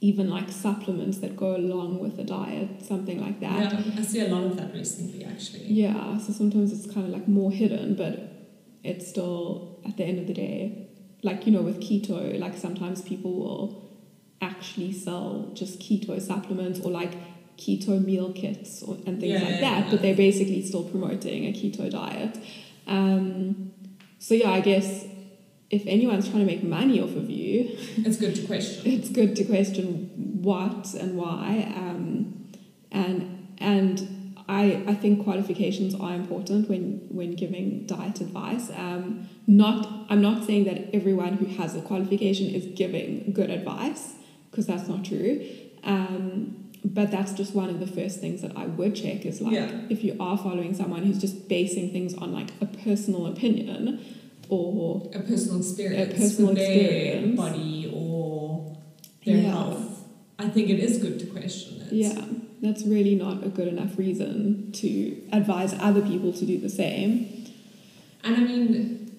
even like supplements that go along with the diet, something like that. Yeah, I see a lot of that recently, actually. Yeah, so sometimes it's kind of like more hidden, but it's still at the end of the day, like you know, with keto, like sometimes people will actually sell just keto supplements or like keto meal kits or, and things Yeah, like yeah, that, yeah. but they're basically still promoting a keto diet. Um, so yeah, I guess if anyone's trying to make money off of you, It's good to question. it's good to question what and why um, and and I, I think qualifications are important when when giving diet advice um, not I'm not saying that everyone who has a qualification is giving good advice because that's not true um, but that's just one of the first things that I would check is like Yeah. if you are following someone who's just basing things on like a personal opinion or A personal experience. personal with their experience. body or their Yeah. health. I think it is good to question it. Yeah, that's really not a good enough reason to advise other people to do the same. And I mean,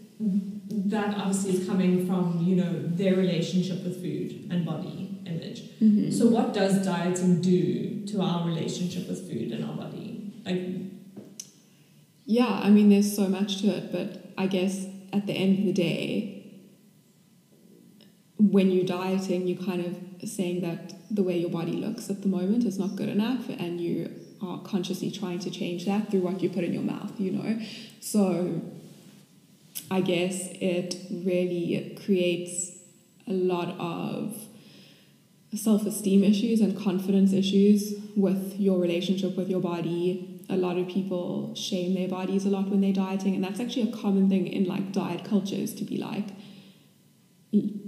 that obviously is coming from, you know, their relationship with food and body image. Mm-hmm. So, what does dieting do to our relationship with food and our body? Like, Yeah, I mean, there's so much to it, but I guess at the end of the day, when you're dieting, you're kind of saying that the way your body looks at the moment is not good enough, and you are consciously trying to change that through what you put in your mouth, you know? So I guess it really creates a lot of self esteem issues and confidence issues with your relationship with your body. A lot of people shame their bodies a lot when they're dieting, and that's actually a common thing in like diet cultures to be like,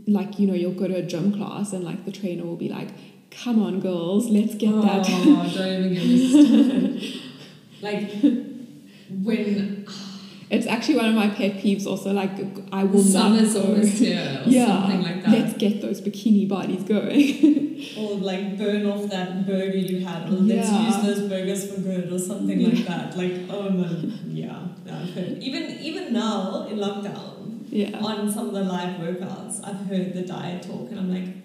like you know, you'll go to a gym class and like the trainer will be like, "Come on, girls, let's get oh, that." don't even get me started. like, when It's actually one of my pet peeves. Also, like I will summer's not go. almost here or yeah, something like that. let's get those bikini bodies going. Or like burn off that burger you had, or let's use those burgers for good, or something like that. Like, oh my, yeah, I've heard. Even even now in lockdown, yeah. on some of the live workouts, I've heard the diet talk, and I'm like,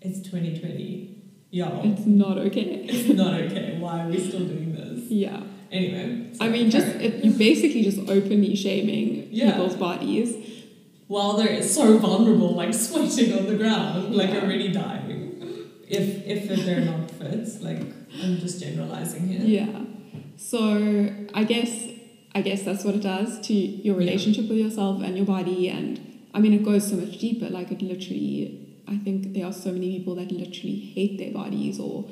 it's 2020. Yeah, It's not okay. it's not okay. Why are we still doing this? Yeah. Anyway, I mean, just it, you basically just openly shaming Yeah. people's bodies. while they're so vulnerable, like sweating on the ground, like Yeah. already dying. If if they're not fit, like I'm just generalizing here. Yeah. So I guess I guess that's what it does to your Yeah. relationship with yourself and your body and I mean it goes so much deeper. Like it literally I think there are so many people that literally hate their bodies or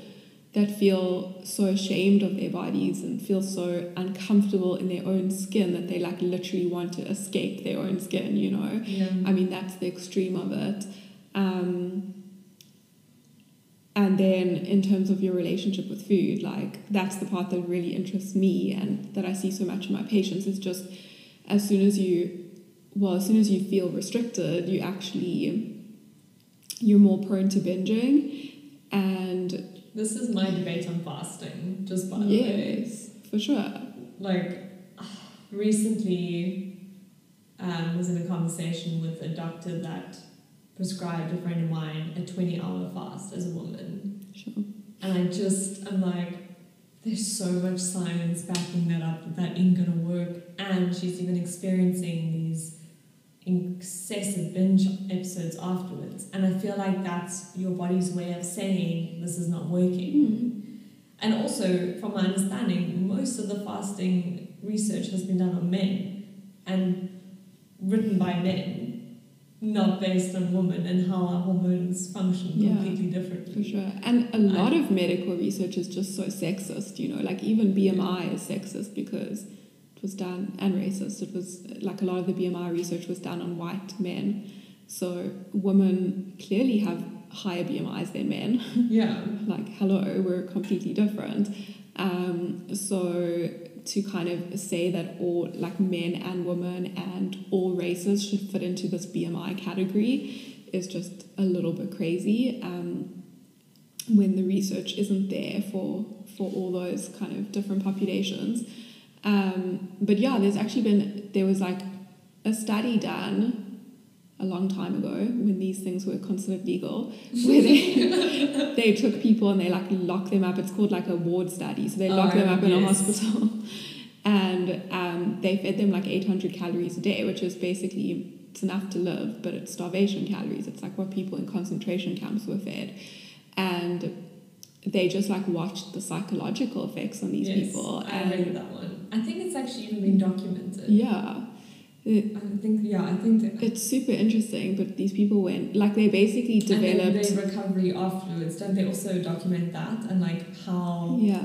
that feel so ashamed of their bodies and feel so uncomfortable in their own skin that they like literally want to escape their own skin, you know? Yeah. I mean, that's the extreme of it. Um, and then, in terms of your relationship with food, like that's the part that really interests me and that I see so much in my patients is just as soon as you, well, as soon as you feel restricted, you actually, you're more prone to binging. And This is my debate on fasting, just by the way. yes, for sure. Like recently um, was in a conversation with a doctor that prescribed a friend of mine a 20 hour fast as a woman. Sure. And I just, I'm like, there's so much science backing that up that that ain't gonna work. And she's even experiencing these excessive binge episodes afterwards. And I feel like that's your body's way of saying this is not working. Mm. And also, from my understanding, most of the fasting research has been done on men and written by men, not based on women and how our hormones function Yeah. completely differently. For sure. And a lot of medical research is just so sexist, you know, like even BMI is sexist because was done, and racist. It was like a lot of the BMI research was done on white men. So women clearly have higher BMIs than men. Yeah. like, hello, we're completely different. Um, so to kind of say that all like men and women and all races should fit into this BMI category is just a little bit crazy. Um, when the research isn't there for for all those kind of different populations. Um, but yeah, there's actually been there was like a study done a long time ago when these things were considered legal, where they they took people and they like locked them up. It's called like a ward study, so they Oh, locked them up in a hospital, and um, they fed them like 800 calories a day, which is basically it's enough to live, but it's starvation calories. It's like what people in concentration camps were fed, and they just like watched the psychological effects on these Yes, people, I and read that one. I think it's actually even been documented. yeah. It, I think, yeah, I think that. it's super interesting, but these people went like they basically developed And their recovery afterwards, don't they also document that and like how, Yeah,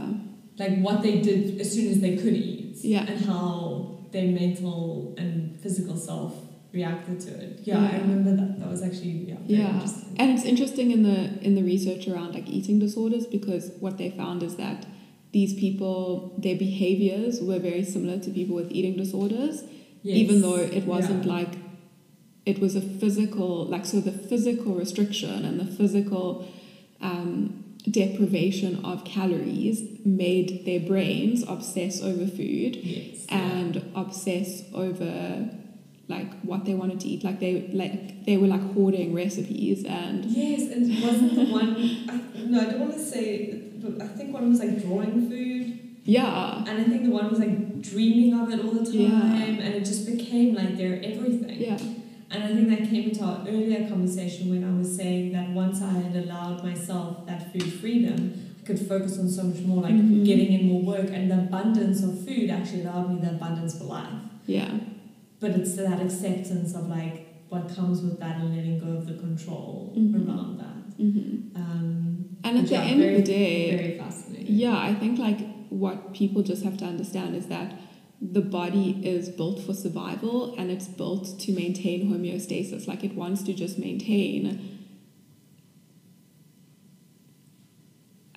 like what they did as soon as they could eat, Yeah. and how their mental and physical self reacted to it. Yeah, I remember that. That was actually yeah, Yeah. interesting. and it's interesting in the in the research around like eating disorders because what they found is that these people their behaviors were very similar to people with eating disorders, Yes. even though it wasn't Yeah. like it was a physical like so the physical restriction and the physical um, deprivation of calories made their brains obsess over food yes. and obsess over like what they wanted to eat like they like they were like hoarding recipes and Yes, and wasn't the one? I, no, I don't want to say, but I think one was like drawing food, yeah and I think the one was like dreaming of it all the time, Yeah. and it just became like their everything. yeah And I think that came into our earlier conversation when I was saying that once I had allowed myself that food freedom, I could focus on so much more, like Mhm. getting in more work, and the abundance of food actually allowed me the abundance for life. yeah But it's that acceptance of like what comes with that and letting go of the control Mhm. around that. hmm Um, and at the yeah, end very, of the day very fascinating. yeah i think like what people just have to understand is that the body is built for survival and it's built to maintain homeostasis like it wants to just maintain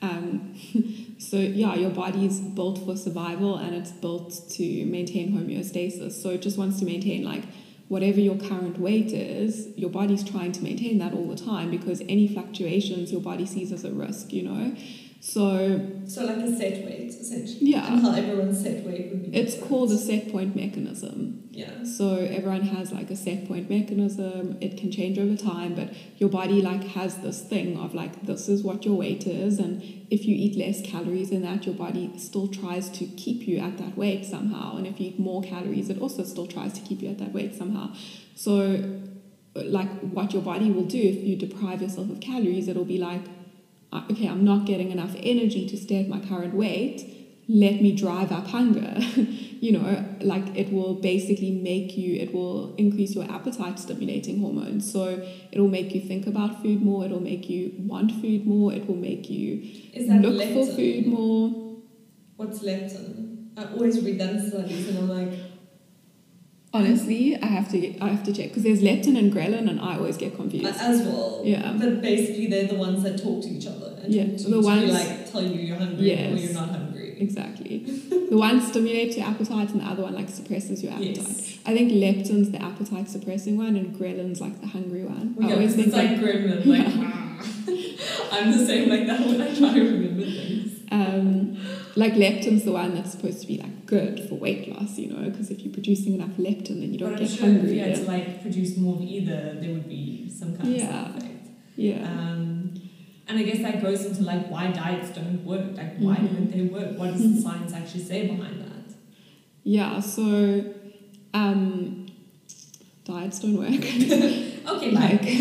um, so yeah your body is built for survival and it's built to maintain homeostasis. So it just wants to maintain like whatever your current weight is your body's trying to maintain that all the time because any fluctuations your body sees as a risk you know So So like a set weight, essentially. Yeah. And how everyone's set weight would be. it's different. called a set point mechanism. Yeah. So everyone has like a set point mechanism. It can change over time, but your body like has this thing of like this is what your weight is, and if you eat less calories than that, your body still tries to keep you at that weight somehow. And if you eat more calories, it also still tries to keep you at that weight somehow. So like what your body will do if you deprive yourself of calories, it'll be like, okay, I'm not getting enough energy to stay at my current weight. Let me drive up hunger. you know, like it will basically make you, it will increase your appetite stimulating hormones. So it will make you think about food more. It will make you want food more. It will make you Is that look leptin? for food more. What's leptin? I always read that in studies and I'm like, Honestly, I have to I have to check because there's leptin and ghrelin, and I always get confused. as well. Yeah. But basically, they're the ones that talk to each other and Yeah, the ones- like tell you you're hungry or you're not hungry. Exactly. the one stimulates your appetite, and the other one like suppresses your appetite. Yes. I think leptin's the appetite suppressing one, and ghrelin's like the hungry one. Well, I yeah, always it's think like like, gremlin, like ah. I'm the same like that when I try to remember things. um, like leptin's the one that's supposed to be like good for weight loss, you know, because if you're producing enough leptin, then you don't but I'm get sure hungry. if you had to like produce more either, there would be some kind Yeah. of effect. yeah. Um, and I guess that goes into like why diets don't work. Like why Mhm. don't they work? What does the science actually say behind that? Yeah, so um, diets don't work. Okay, like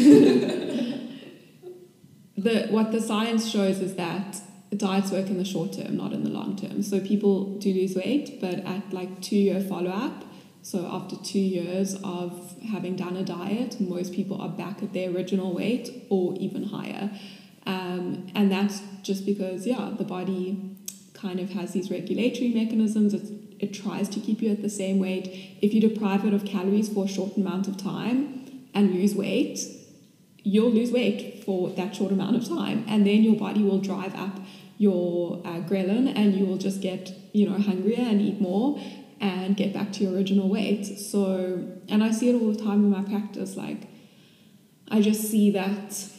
the what the science shows is that diets work in the short term, not in the long term. So people do lose weight, but at like two year follow up, so after two years of having done a diet, most people are back at their original weight or even higher. Um, and that's just because, yeah, the body kind of has these regulatory mechanisms. It, it tries to keep you at the same weight. If you deprive it of calories for a short amount of time and lose weight, you'll lose weight for that short amount of time. And then your body will drive up your uh, ghrelin and you will just get, you know, hungrier and eat more and get back to your original weight. So, and I see it all the time in my practice. Like, I just see that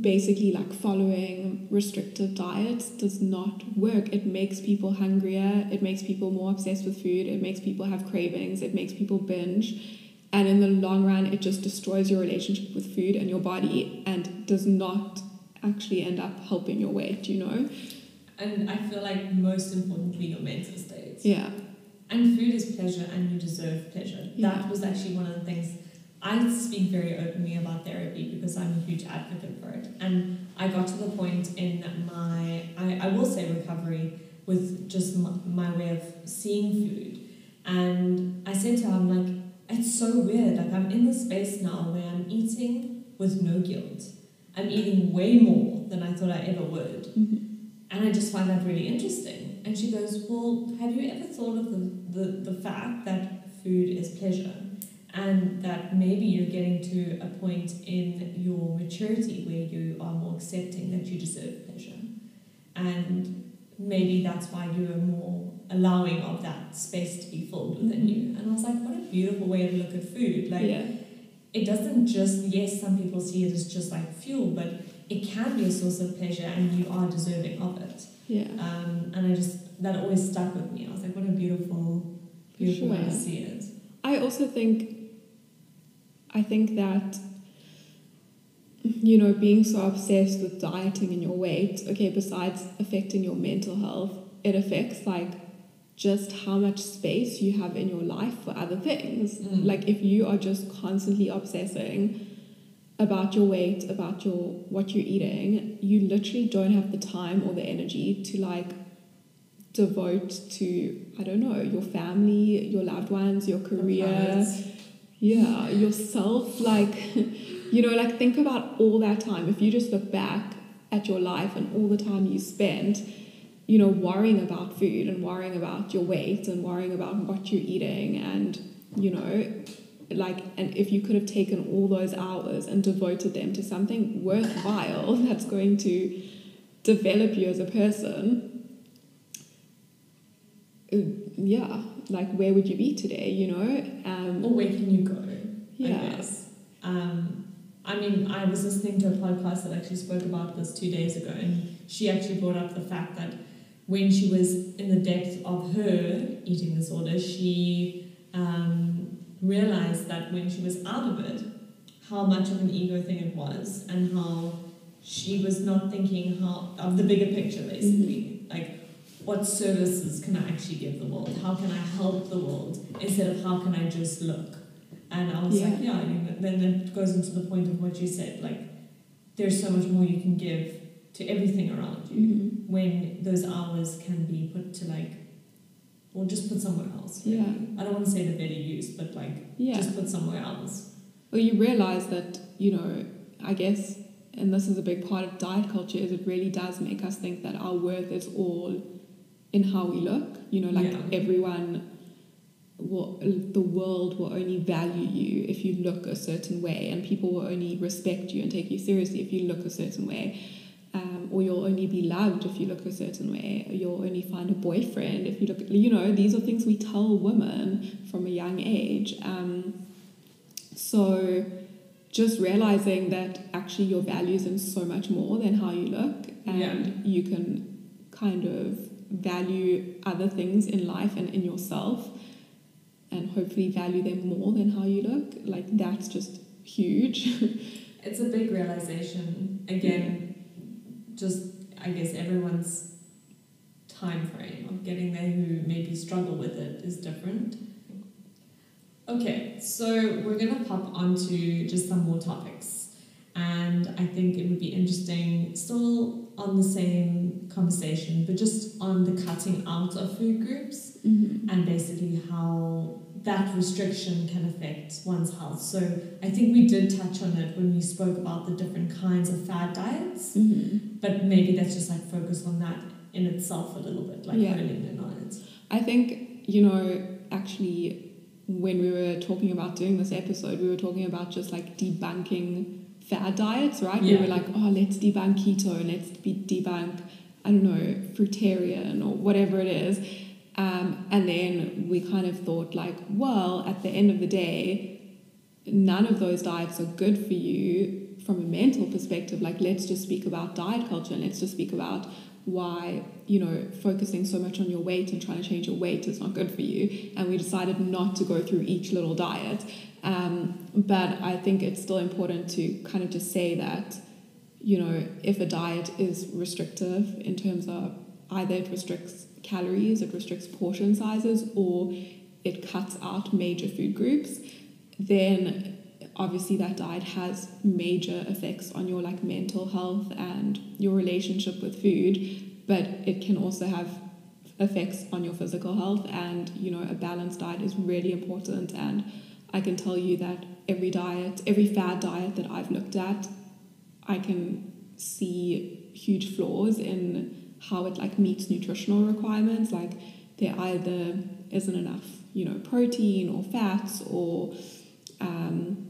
basically like following restrictive diets does not work. It makes people hungrier, it makes people more obsessed with food, it makes people have cravings, it makes people binge. And in the long run, it just destroys your relationship with food and your body and does not actually end up helping your weight, you know? And I feel like most importantly your mental state. Yeah. And food is pleasure and you deserve pleasure. Yeah. That was actually one of the things I speak very openly about therapy because I'm a huge advocate for it. And I got to the point in my, I, I will say recovery, with just my, my way of seeing food. And I said to her, I'm like, it's so weird. Like, I'm in this space now where I'm eating with no guilt. I'm eating way more than I thought I ever would. Mhm. And I just find that really interesting. And she goes, Well, have you ever thought of the, the, the fact that food is pleasure? And that maybe you're getting to a point in your maturity where you are more accepting that you deserve pleasure. And maybe that's why you are more allowing of that space to be filled within you. Mm-hmm. And I was like, What a beautiful way to look at food. Like, yeah. it doesn't just yes some people see it as just like fuel but it can be a source of pleasure and you are deserving of it. Yeah. um, and i just that always stuck with me. I was like what a beautiful beautiful way to see it. I also think I think that you know being so obsessed with dieting and your weight okay besides affecting your mental health it affects like just how much space you have in your life for other things. Mm. like if you are just constantly obsessing about your weight about your what you're eating you literally don't have the time or the energy to like devote to i don't know your family your loved ones your career yeah, yourself, like, you know, like think about all that time. If you just look back at your life and all the time you spent, you know, worrying about food and worrying about your weight and worrying about what you're eating, and, you know, like, and if you could have taken all those hours and devoted them to something worthwhile that's going to develop you as a person, uh, yeah, like, where would you be today, you know? Um, or where can you go Yeah. i um, i mean i was listening to a podcast that actually spoke about this two days ago and she actually brought up the fact that when she was in the depth of her eating disorder, she um, realized that when she was out of it, how much of an ego thing it was, and how she was not thinking how of the bigger picture, basically, like what services can I actually give the world? How can I help the world instead of how can I just look? And I was Yeah. like, yeah, I mean, then it goes into the point of what you said, like there's so much more you can give to everything around you Mhm. when those hours can be put to like, well, just put somewhere else. really. Yeah. I don't want to say the better use, but like Yeah. just put somewhere else. Well, you realize that, you know, I guess, and this is a big part of diet culture, is it really does make us think that our worth is all in how we look. You know, like Yeah. everyone, will, the world will only value you if you look a certain way, and people will only respect you and take you seriously if you look a certain way. Um, or you'll only be loved if you look a certain way. Or you'll only find a boyfriend if you look. You know, these are things we tell women from a young age. Um, so, just realizing that actually your value is in so much more than how you look, and Yeah. you can kind of value other things in life and in yourself, and hopefully value them more than how you look. Like, that's just huge. It's a big realization. Again, just I guess everyone's time frame of getting there who maybe struggle with it is different. Okay, so we're gonna pop onto just some more topics. And I think it would be interesting, still on the same conversation, but just on the cutting out of food groups mm-hmm. and basically how that restriction can affect one's health. So I think we did touch on it when we spoke about the different kinds of fad diets, Mm-hmm. but maybe let's just like focus on that in itself a little bit, like Yeah. honing in on it. I think, you know, actually, when we were talking about doing this episode, we were talking about just like debunking fad diets, right? Yeah. We were like, oh, let's debunk keto and let's be debunk, I don't know, fruitarian or whatever it is. Um, and then we kind of thought, like, well, at the end of the day, none of those diets are good for you from a mental perspective. Like, let's just speak about diet culture and let's just speak about why you know focusing so much on your weight and trying to change your weight is not good for you and we decided not to go through each little diet um, but i think it's still important to kind of just say that you know if a diet is restrictive in terms of either it restricts calories it restricts portion sizes or it cuts out major food groups then obviously that diet has major effects on your like mental health and your relationship with food but it can also have effects on your physical health and you know a balanced diet is really important. And i can tell you that every diet every fad diet that i've looked at i can see huge flaws in how it like meets nutritional requirements like there either isn't enough you know protein or fats or um,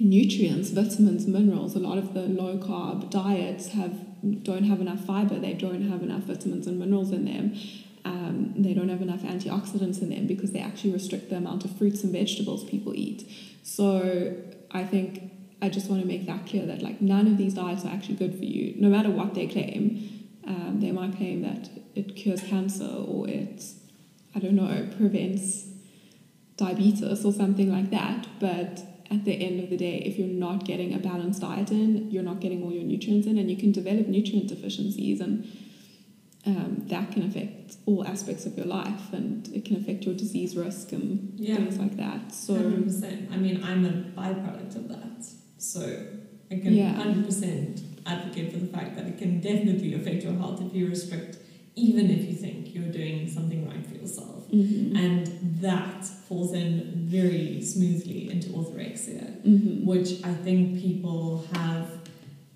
nutrients, vitamins, minerals. A lot of the low carb diets have don't have enough fiber. They don't have enough vitamins and minerals in them. Um, they don't have enough antioxidants in them because they actually restrict the amount of fruits and vegetables people eat. So I think I just want to make that clear that like none of these diets are actually good for you, no matter what they claim. Um, they might claim that it cures cancer or it, I don't know, prevents diabetes or something like that. But at the end of the day, if you're not getting a balanced diet in, you're not getting all your nutrients in, and you can develop nutrient deficiencies, and um, that can affect all aspects of your life, and it can affect your disease risk and Yeah. things like that. So, Hundred percent. I mean, I'm a byproduct of that, so I can Yeah. hundred percent advocate for the fact that it can definitely affect your health if you restrict, even if you think you're doing something right for yourself. mhm. And that falls in very smoothly into orthorexia, Mhm. which I think people have.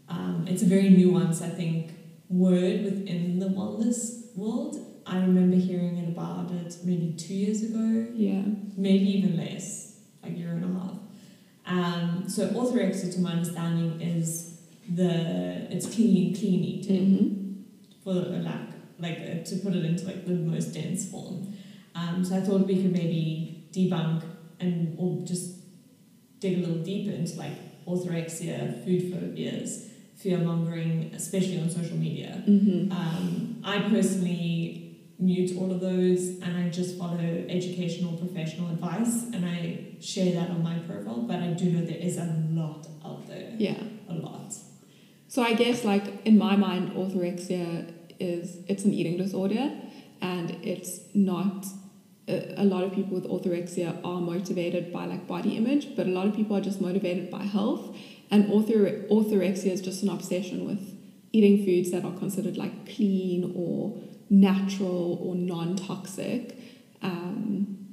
Um, it's a very nuanced, I think, word within the wellness world. I remember hearing it about it maybe two years ago, yeah, maybe even less, like a year and a half. Um, so orthorexia, to my understanding, is the it's clean clean eating Mhm. for a lack like uh, to put it into like the most dense form. Um, so I thought we could maybe debunk and or just dig a little deeper into like orthorexia, food phobias, fear mongering, especially on social media. Mm-hmm. Um, I personally mute all of those and I just follow educational professional advice and I share that on my profile. But I do know there is a lot out there. Yeah. A lot. So I guess like in my mind, orthorexia is it's an eating disorder, and it's not. A lot of people with orthorexia are motivated by like body image, but a lot of people are just motivated by health. And orthore- orthorexia is just an obsession with eating foods that are considered like clean or natural or non-toxic. Um,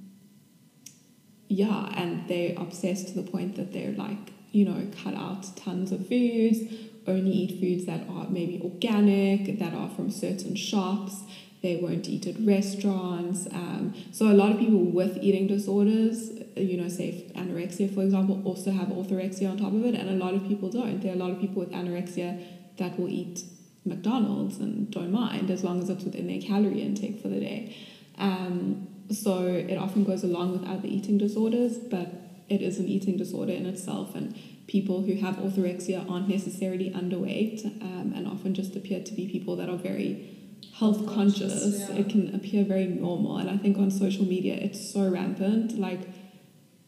yeah, and they're obsessed to the point that they're like, you know, cut out tons of foods, only eat foods that are maybe organic, that are from certain shops. They won't eat at restaurants. Um, so a lot of people with eating disorders, you know, say anorexia, for example, also have orthorexia on top of it, and a lot of people don't. There are a lot of people with anorexia that will eat McDonald's and don't mind as long as it's within their calorie intake for the day. Um, so it often goes along with other eating disorders, but it is an eating disorder in itself, and people who have orthorexia aren't necessarily underweight um, and often just appear to be people that are very health conscious. Yeah. It can appear very normal, and I think on social media it's so rampant. Like,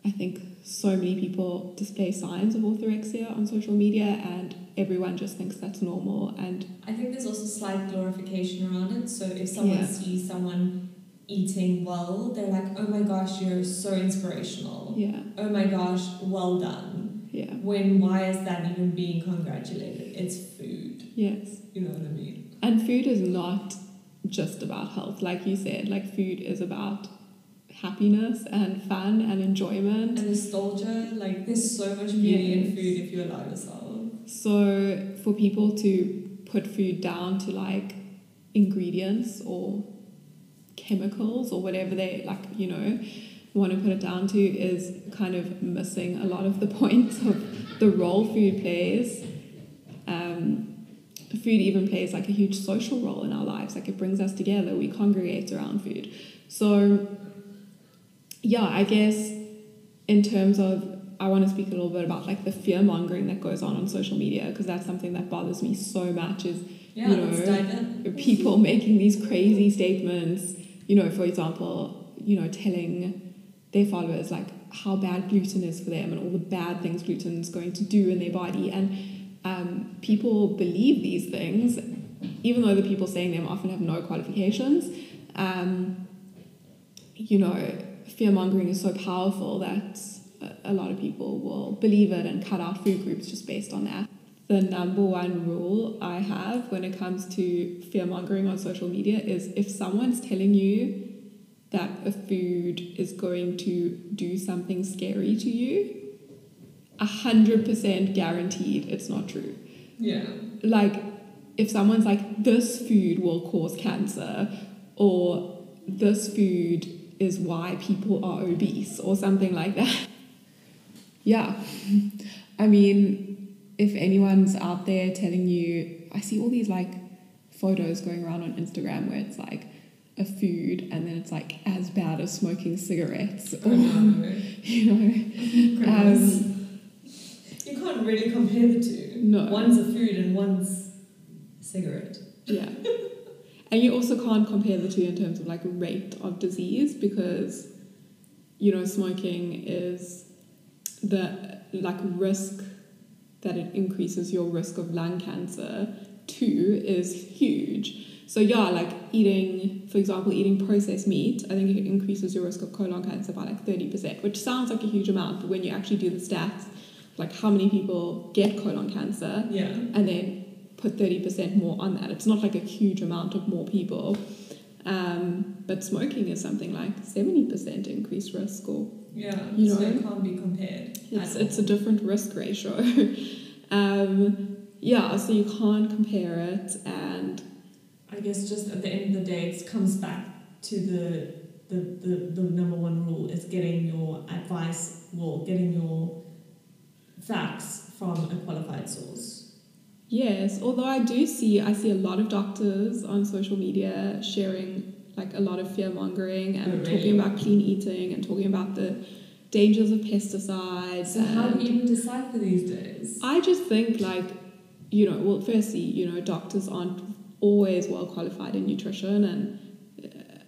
I think so many people display signs of orthorexia on social media, and everyone just thinks that's normal. And I think there's also slight glorification around it. So if someone Yeah. sees someone eating well, they're like, oh my gosh, you're so inspirational. yeah, Oh my gosh, well done. yeah, When why is that even being congratulated? It's food. yes. You know what I mean? And food is not just about health, like you said. Like food is about happiness and fun and enjoyment. And nostalgia, like there's so much beauty in food if you allow yourself. So for people to put food down to like ingredients or chemicals or whatever they like, you know, want to put it down to is kind of missing a lot of the points of the role food plays. Um, food even plays like a huge social role in our lives. Like it brings us together. We congregate around food. So yeah, I guess in terms of I want to speak a little bit about like the fear mongering that goes on on social media because that's something that bothers me so much is Yeah, You know, people making these crazy statements you know for example you know telling their followers like how bad gluten is for them and all the bad things gluten is going to do in their body. And um, people believe these things even though the people saying them often have no qualifications. Um, you know fear mongering is so powerful that a- a lot of people will believe it and cut out food groups just based on that the number one rule I have when it comes to fear mongering on social media is if someone's telling you that a food is going to do something scary to you, a hundred percent guaranteed it's not true. Yeah. Like if someone's like this food will cause cancer or this food is why people are obese or something like that. Yeah. I mean, if anyone's out there telling you, I see all these like photos going around on Instagram where it's like a food and then it's like as bad as smoking cigarettes Oh or, no. you know. Um, you can't really compare the two. No. One's a food and one's a cigarette. Yeah. and you also can't compare the two in terms of like rate of disease because, you know, smoking is the like risk that it increases your risk of lung cancer too is huge. So yeah, like eating, for example, eating processed meat, I think it increases your risk of colon cancer by like 30%, which sounds like a huge amount, but when you actually do the stats, like how many people get colon cancer, Yeah. and then put 30% more on that. It's not like a huge amount of more people. Um, but smoking is something like 70% increased risk, or Yeah. You so know? it can't be compared. it's, it's a different risk ratio. um, yeah, so you can't compare it. And I guess just at the end of the day, it comes back to the the, the, the number one rule is getting your advice, well, getting your facts from a qualified source. yes, although I do see, I see a lot of doctors on social media sharing like a lot of fear mongering and Oh, really? talking about clean eating and talking about the dangers of pesticides. So how do you even decipher these days? I just think like you know, well, firstly, you know, doctors aren't always well qualified in nutrition and uh,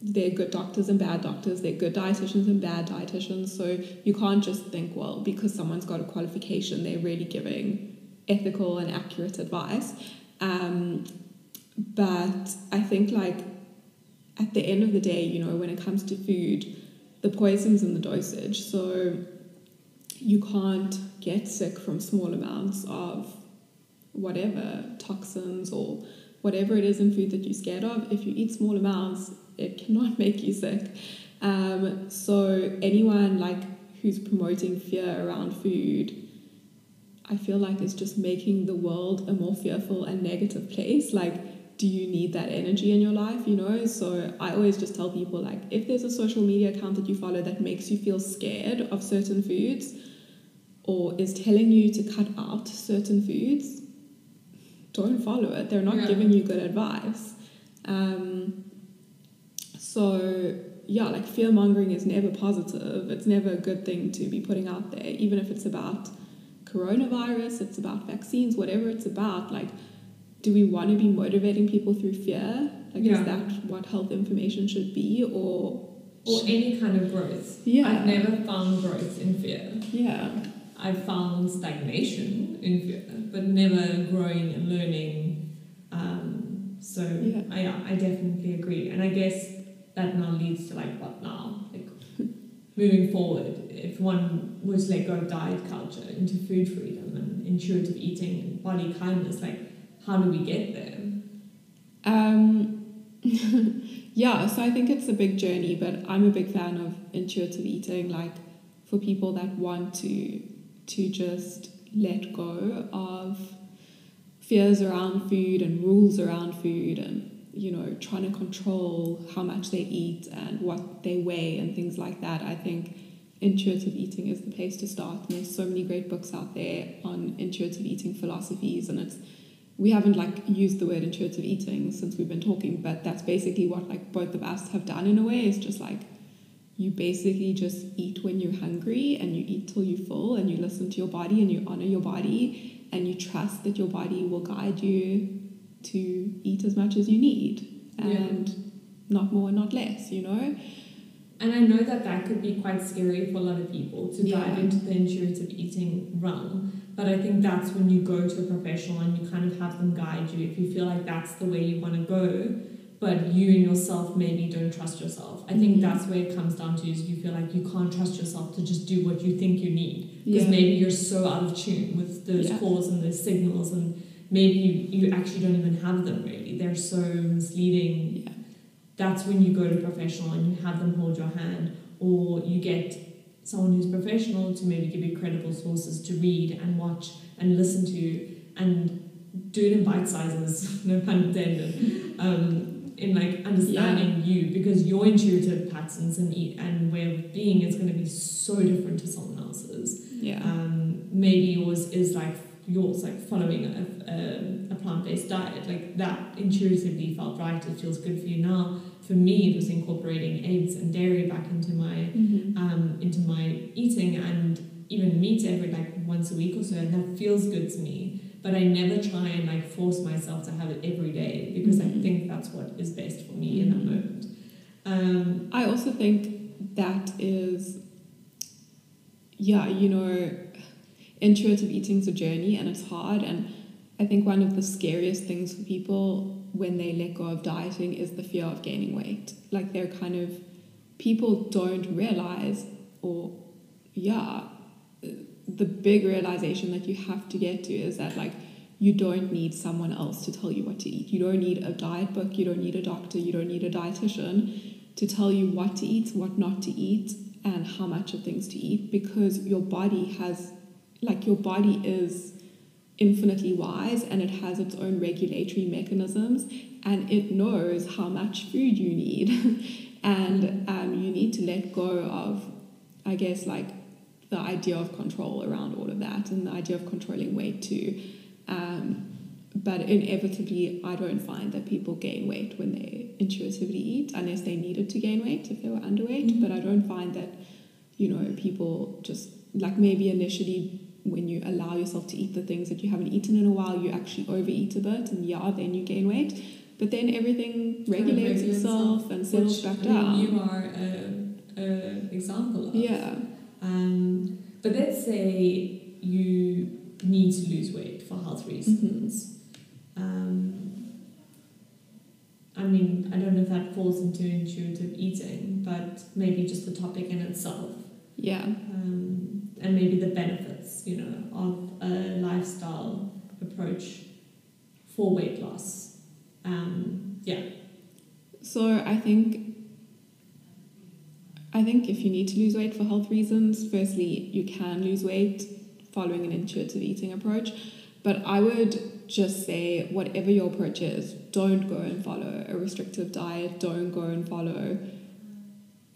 they're good doctors and bad doctors, they're good dietitians and bad dietitians. So you can't just think, well, because someone's got a qualification, they're really giving ethical and accurate advice. Um, but I think, like, at the end of the day, you know, when it comes to food, the poison's in the dosage. So you can't get sick from small amounts of whatever toxins or whatever it is in food that you're scared of. If you eat small amounts, it cannot make you sick. Um, so anyone like who's promoting fear around food, I feel like is just making the world a more fearful and negative place. Like, do you need that energy in your life? You know. So I always just tell people like, if there's a social media account that you follow that makes you feel scared of certain foods, or is telling you to cut out certain foods, don't follow it. They're not Yeah. giving you good advice. Um, so yeah, like fear mongering is never positive. It's never a good thing to be putting out there, even if it's about coronavirus, it's about vaccines, whatever it's about. Like, do we want to be motivating people through fear? Like, Yeah. is that what health information should be, or Or any kind of growth. Yeah. I've never found growth in fear. yeah, I've found stagnation in fear, but never growing and learning. Um, so Yeah. I, I definitely agree. And I guess that now leads to like what now? Like moving forward, if one was to let go of diet culture into food freedom and intuitive eating and body kindness, like how do we get there? Um, yeah, so I think it's a big journey, but I'm a big fan of intuitive eating. Like for people that want to to just let go of fears around food and rules around food and you know trying to control how much they eat and what they weigh and things like that. I think intuitive eating is the place to start. And there's so many great books out there on intuitive eating philosophies, and it's we haven't like used the word intuitive eating since we've been talking, but that's basically what like both of us have done in a way. Is just like you basically just eat when you're hungry and you eat till you're full and you listen to your body and you honor your body and you trust that your body will guide you to eat as much as you need and not more, not less. You know. And I know that that could be quite scary for a lot of people to Yeah. dive into the intuitive eating realm. But I think that's when you go to a professional and you kind of have them guide you if you feel like that's the way you want to go, but you and yourself maybe don't trust yourself. I think Mhm. that's where it comes down to is you feel like you can't trust yourself to just do what you think you need. Because Yeah. maybe you're so out of tune with those Yeah. calls and those signals and maybe you, you actually don't even have them really. They're so misleading Yeah. that's when you go to a professional and you have them hold your hand or you get someone who's professional to maybe give you credible sources to read and watch and listen to and do it in bite sizes no pun intended um, in like understanding you because your intuitive patterns and eat and way of being is going to be so different to someone else's Yeah. um, maybe yours is like yours like following a, a, a plant-based diet like that intuitively felt right it feels good for you now for me it was incorporating eggs and dairy back into my Mhm. um, into my eating and even meat every like once a week or so and that feels good to me but I never try and like force myself to have it every day because I Mhm. think that's what is best for me in that Mhm. moment um, I also think that is, yeah, you know, intuitive eating's a journey and it's hard. And I think one of the scariest things for people when they let go of dieting is the fear of gaining weight. Like they're kind of, people don't realize, or yeah, the big realization that you have to get to is that like you don't need someone else to tell you what to eat. You don't need a diet book, you don't need a doctor, you don't need a dietitian to tell you what to eat, what not to eat, and how much of things to eat because your body has, like, your body is infinitely wise and it has its own regulatory mechanisms and it knows how much food you need. and um, you need to let go of, I guess, like the idea of control around all of that and the idea of controlling weight too. Um, but inevitably, I don't find that people gain weight when they intuitively eat, unless they needed to gain weight if they were underweight. Mhm. But I don't find that, you know, people just like maybe initially when you allow yourself to eat the things that you haven't eaten in a while, you actually overeat a bit, and yeah, then you gain weight. But then everything regulates itself and settles back I mean, you are a, a example of. yeah, Um, but let's say you need to lose weight for health reasons. Mm-hmm. Um, I mean, I don't know if that falls into intuitive eating, but maybe just the topic in itself. yeah, Um, and maybe the you know, of a lifestyle approach for weight loss. Um, yeah. So I think I think if you need to lose weight for health reasons, firstly you can lose weight following an intuitive eating approach. But I would just say whatever your approach is, don't go and follow a restrictive diet, don't go and follow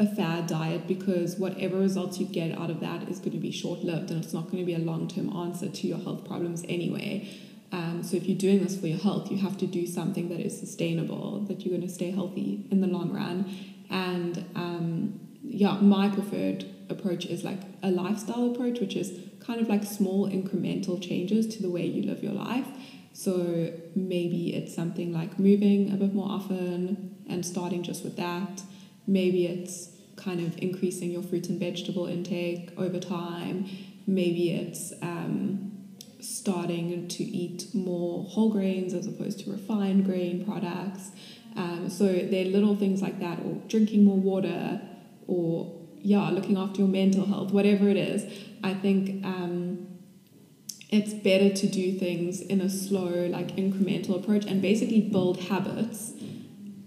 a fad diet because whatever results you get out of that is going to be short lived and it's not going to be a long term answer to your health problems anyway. Um, so if you're doing this for your health, you have to do something that is sustainable, that you're going to stay healthy in the long run. And um, yeah, my preferred approach is like a lifestyle approach, which is kind of like small incremental changes to the way you live your life. So maybe it's something like moving a bit more often and starting just with that. Maybe it's kind of increasing your fruit and vegetable intake over time. Maybe it's um, starting to eat more whole grains as opposed to refined grain products. Um, so there are little things like that, or drinking more water, or yeah, looking after your mental health, whatever it is. I think um, it's better to do things in a slow, like incremental approach and basically build habits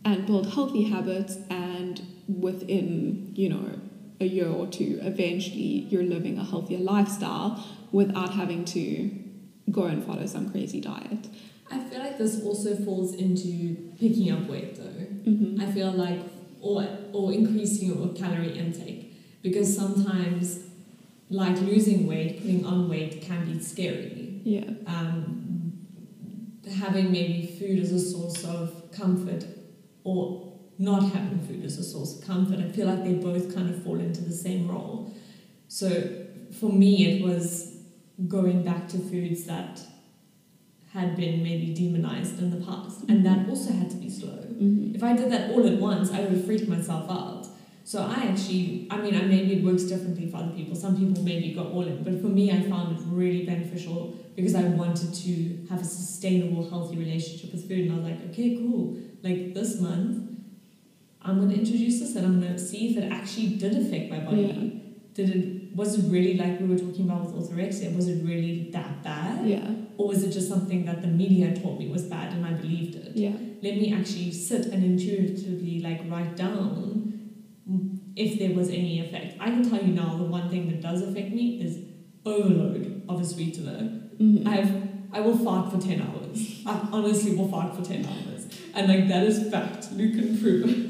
and build healthy habits. And within, you know, a year or two, eventually you're living a healthier lifestyle without having to go and follow some crazy diet. I feel like this also falls into picking up weight though. Mm-hmm. I feel like or or increasing your calorie intake because sometimes like losing weight, putting on weight can be scary. Yeah. Um, having maybe food as a source of comfort or not having food as a source of comfort, I feel like they both kind of fall into the same role. So for me, it was going back to foods that had been maybe demonized in the past, and that also had to be slow. Mm-hmm. If I did that all at once, I would have freaked myself out. So I actually, I mean, I maybe it works differently for other people. Some people maybe got all in, but for me, I found it really beneficial because I wanted to have a sustainable, healthy relationship with food. And I was like, okay, cool. Like this month, I'm going to introduce this and I'm going to see if it actually did affect my body. Did it? Was it really like we were talking about with orthorexia? Was it really that bad, Yeah. or was it just something that the media told me was bad and I believed it? Yeah. let me actually sit and intuitively like write down if there was any effect. I can tell you now the one thing that does affect me is overload of a sweetener. Mm-hmm. I've I will fart for ten hours. I honestly will fart for ten hours. And like that is fact. You can prove it.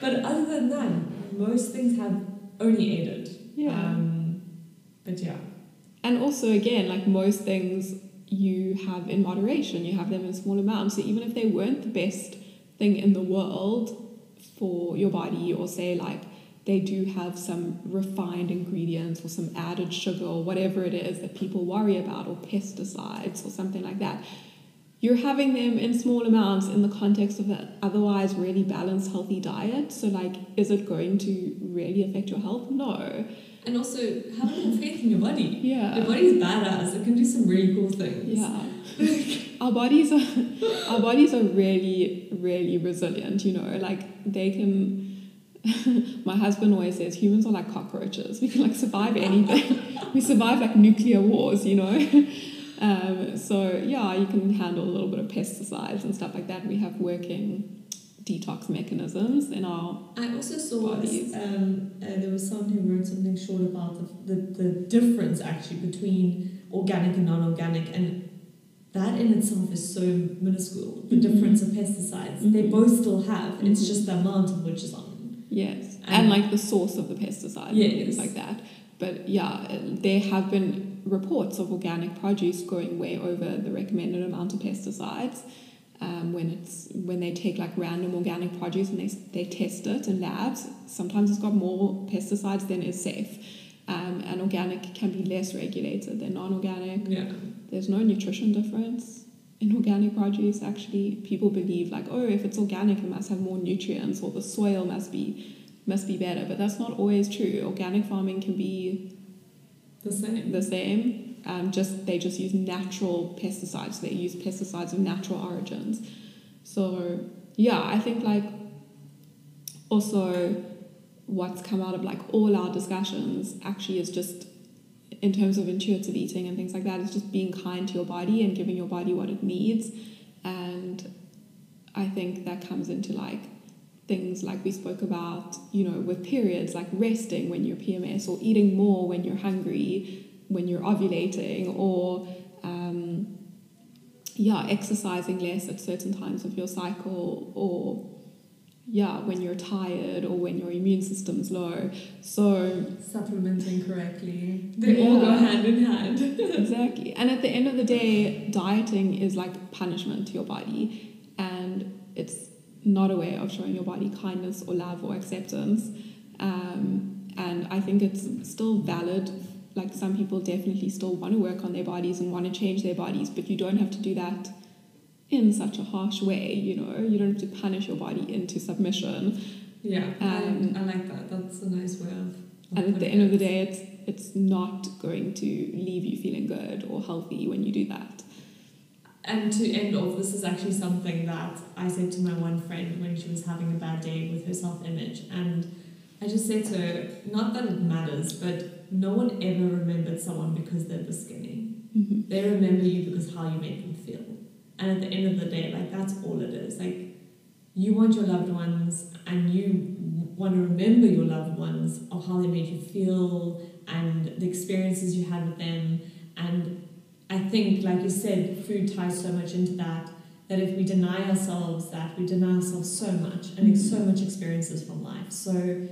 But other than that, most things have only aided. Yeah. Um, but yeah. And also, again, like most things you have in moderation, you have them in small amounts. So even if they weren't the best thing in the world for your body, or say like they do have some refined ingredients or some added sugar or whatever it is that people worry about, or pesticides or something like that. You're having them in small amounts in the context of an otherwise really balanced, healthy diet. So, like, is it going to really affect your health? No. And also have a little faith in your body. Yeah. Your body's badass. It can do some really cool things. Yeah. our bodies are our bodies are really, really resilient, you know, like they can my husband always says humans are like cockroaches. We can like survive anything. we survive like nuclear wars, you know. Um, so yeah, you can handle a little bit of pesticides and stuff like that. We have working detox mechanisms in our I also saw Bodies. um, uh, there was someone who wrote something short about the, the, the difference actually between organic and non-organic and that in itself is so minuscule the Mhm. difference of pesticides they Mhm. both still have it's Mhm. just the amount of which is on Yes, And- and, like the source of the pesticide and Yes. things like that. But yeah, there have been reports of organic produce going way over the recommended amount of pesticides. Um, when it's when they take like random organic produce and they they test it in labs, sometimes it's got more pesticides than is safe. Um, and organic can be less regulated than non-organic. Yeah. There's no nutrition difference in organic produce. Actually, people believe like, oh, if it's organic, it must have more nutrients, or the soil must be must be better. But that's not always true. Organic farming can be The same. the same. Um, just they just use natural pesticides. They use pesticides of natural origins. So yeah, I think like also what's come out of like all our discussions actually is just in terms of intuitive eating and things like that is just being kind to your body and giving your body what it needs and i think that comes into like things like we spoke about you know with periods like resting when you're pms or eating more when you're hungry when you're ovulating or um, yeah exercising less at certain times of your cycle or yeah when you're tired or when your immune system's low so Supplementing correctly. They all go hand in hand. exactly and at the end of the day dieting is like punishment to your body and it's not a way of showing your body kindness or love or acceptance. Um, and i think it's still valid. Like some people definitely still want to work on their bodies and want to change their bodies but you don't have to do that in such a harsh way you know? You don't have to punish your body into submission. Yeah, Um, I, I like that. That's a nice way of. and at the end of the day it's it's not going to leave you feeling good or healthy when you do that And to end off, this is actually something that I said to my one friend when she was having a bad day with her self image. And I just said to her, not that it matters, but no one ever remembered someone because they're the skinny. mm-hmm. They remember you because how you made them feel. And at the end of the day, like that's all it is. Like you want your loved ones and you want to remember your loved ones of how they made you feel and the experiences you had with them. And I think, like you said, food ties so much into that. That if we deny ourselves that, we deny ourselves so much and so much experiences from life. So,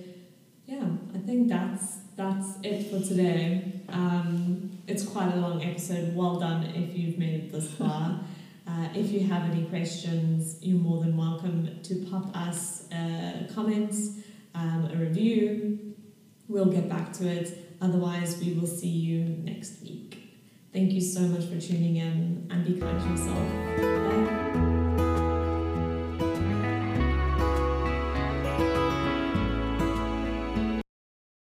yeah, I think that's that's it for today. Um, it's quite a long episode. Well done if you've made it this far. Uh, if you have any questions, you're more than welcome to pop us uh, comments, um, a review. We'll get back to it. Otherwise, we will see you next week. Thank you so much for tuning in and be kind to yourself. Bye.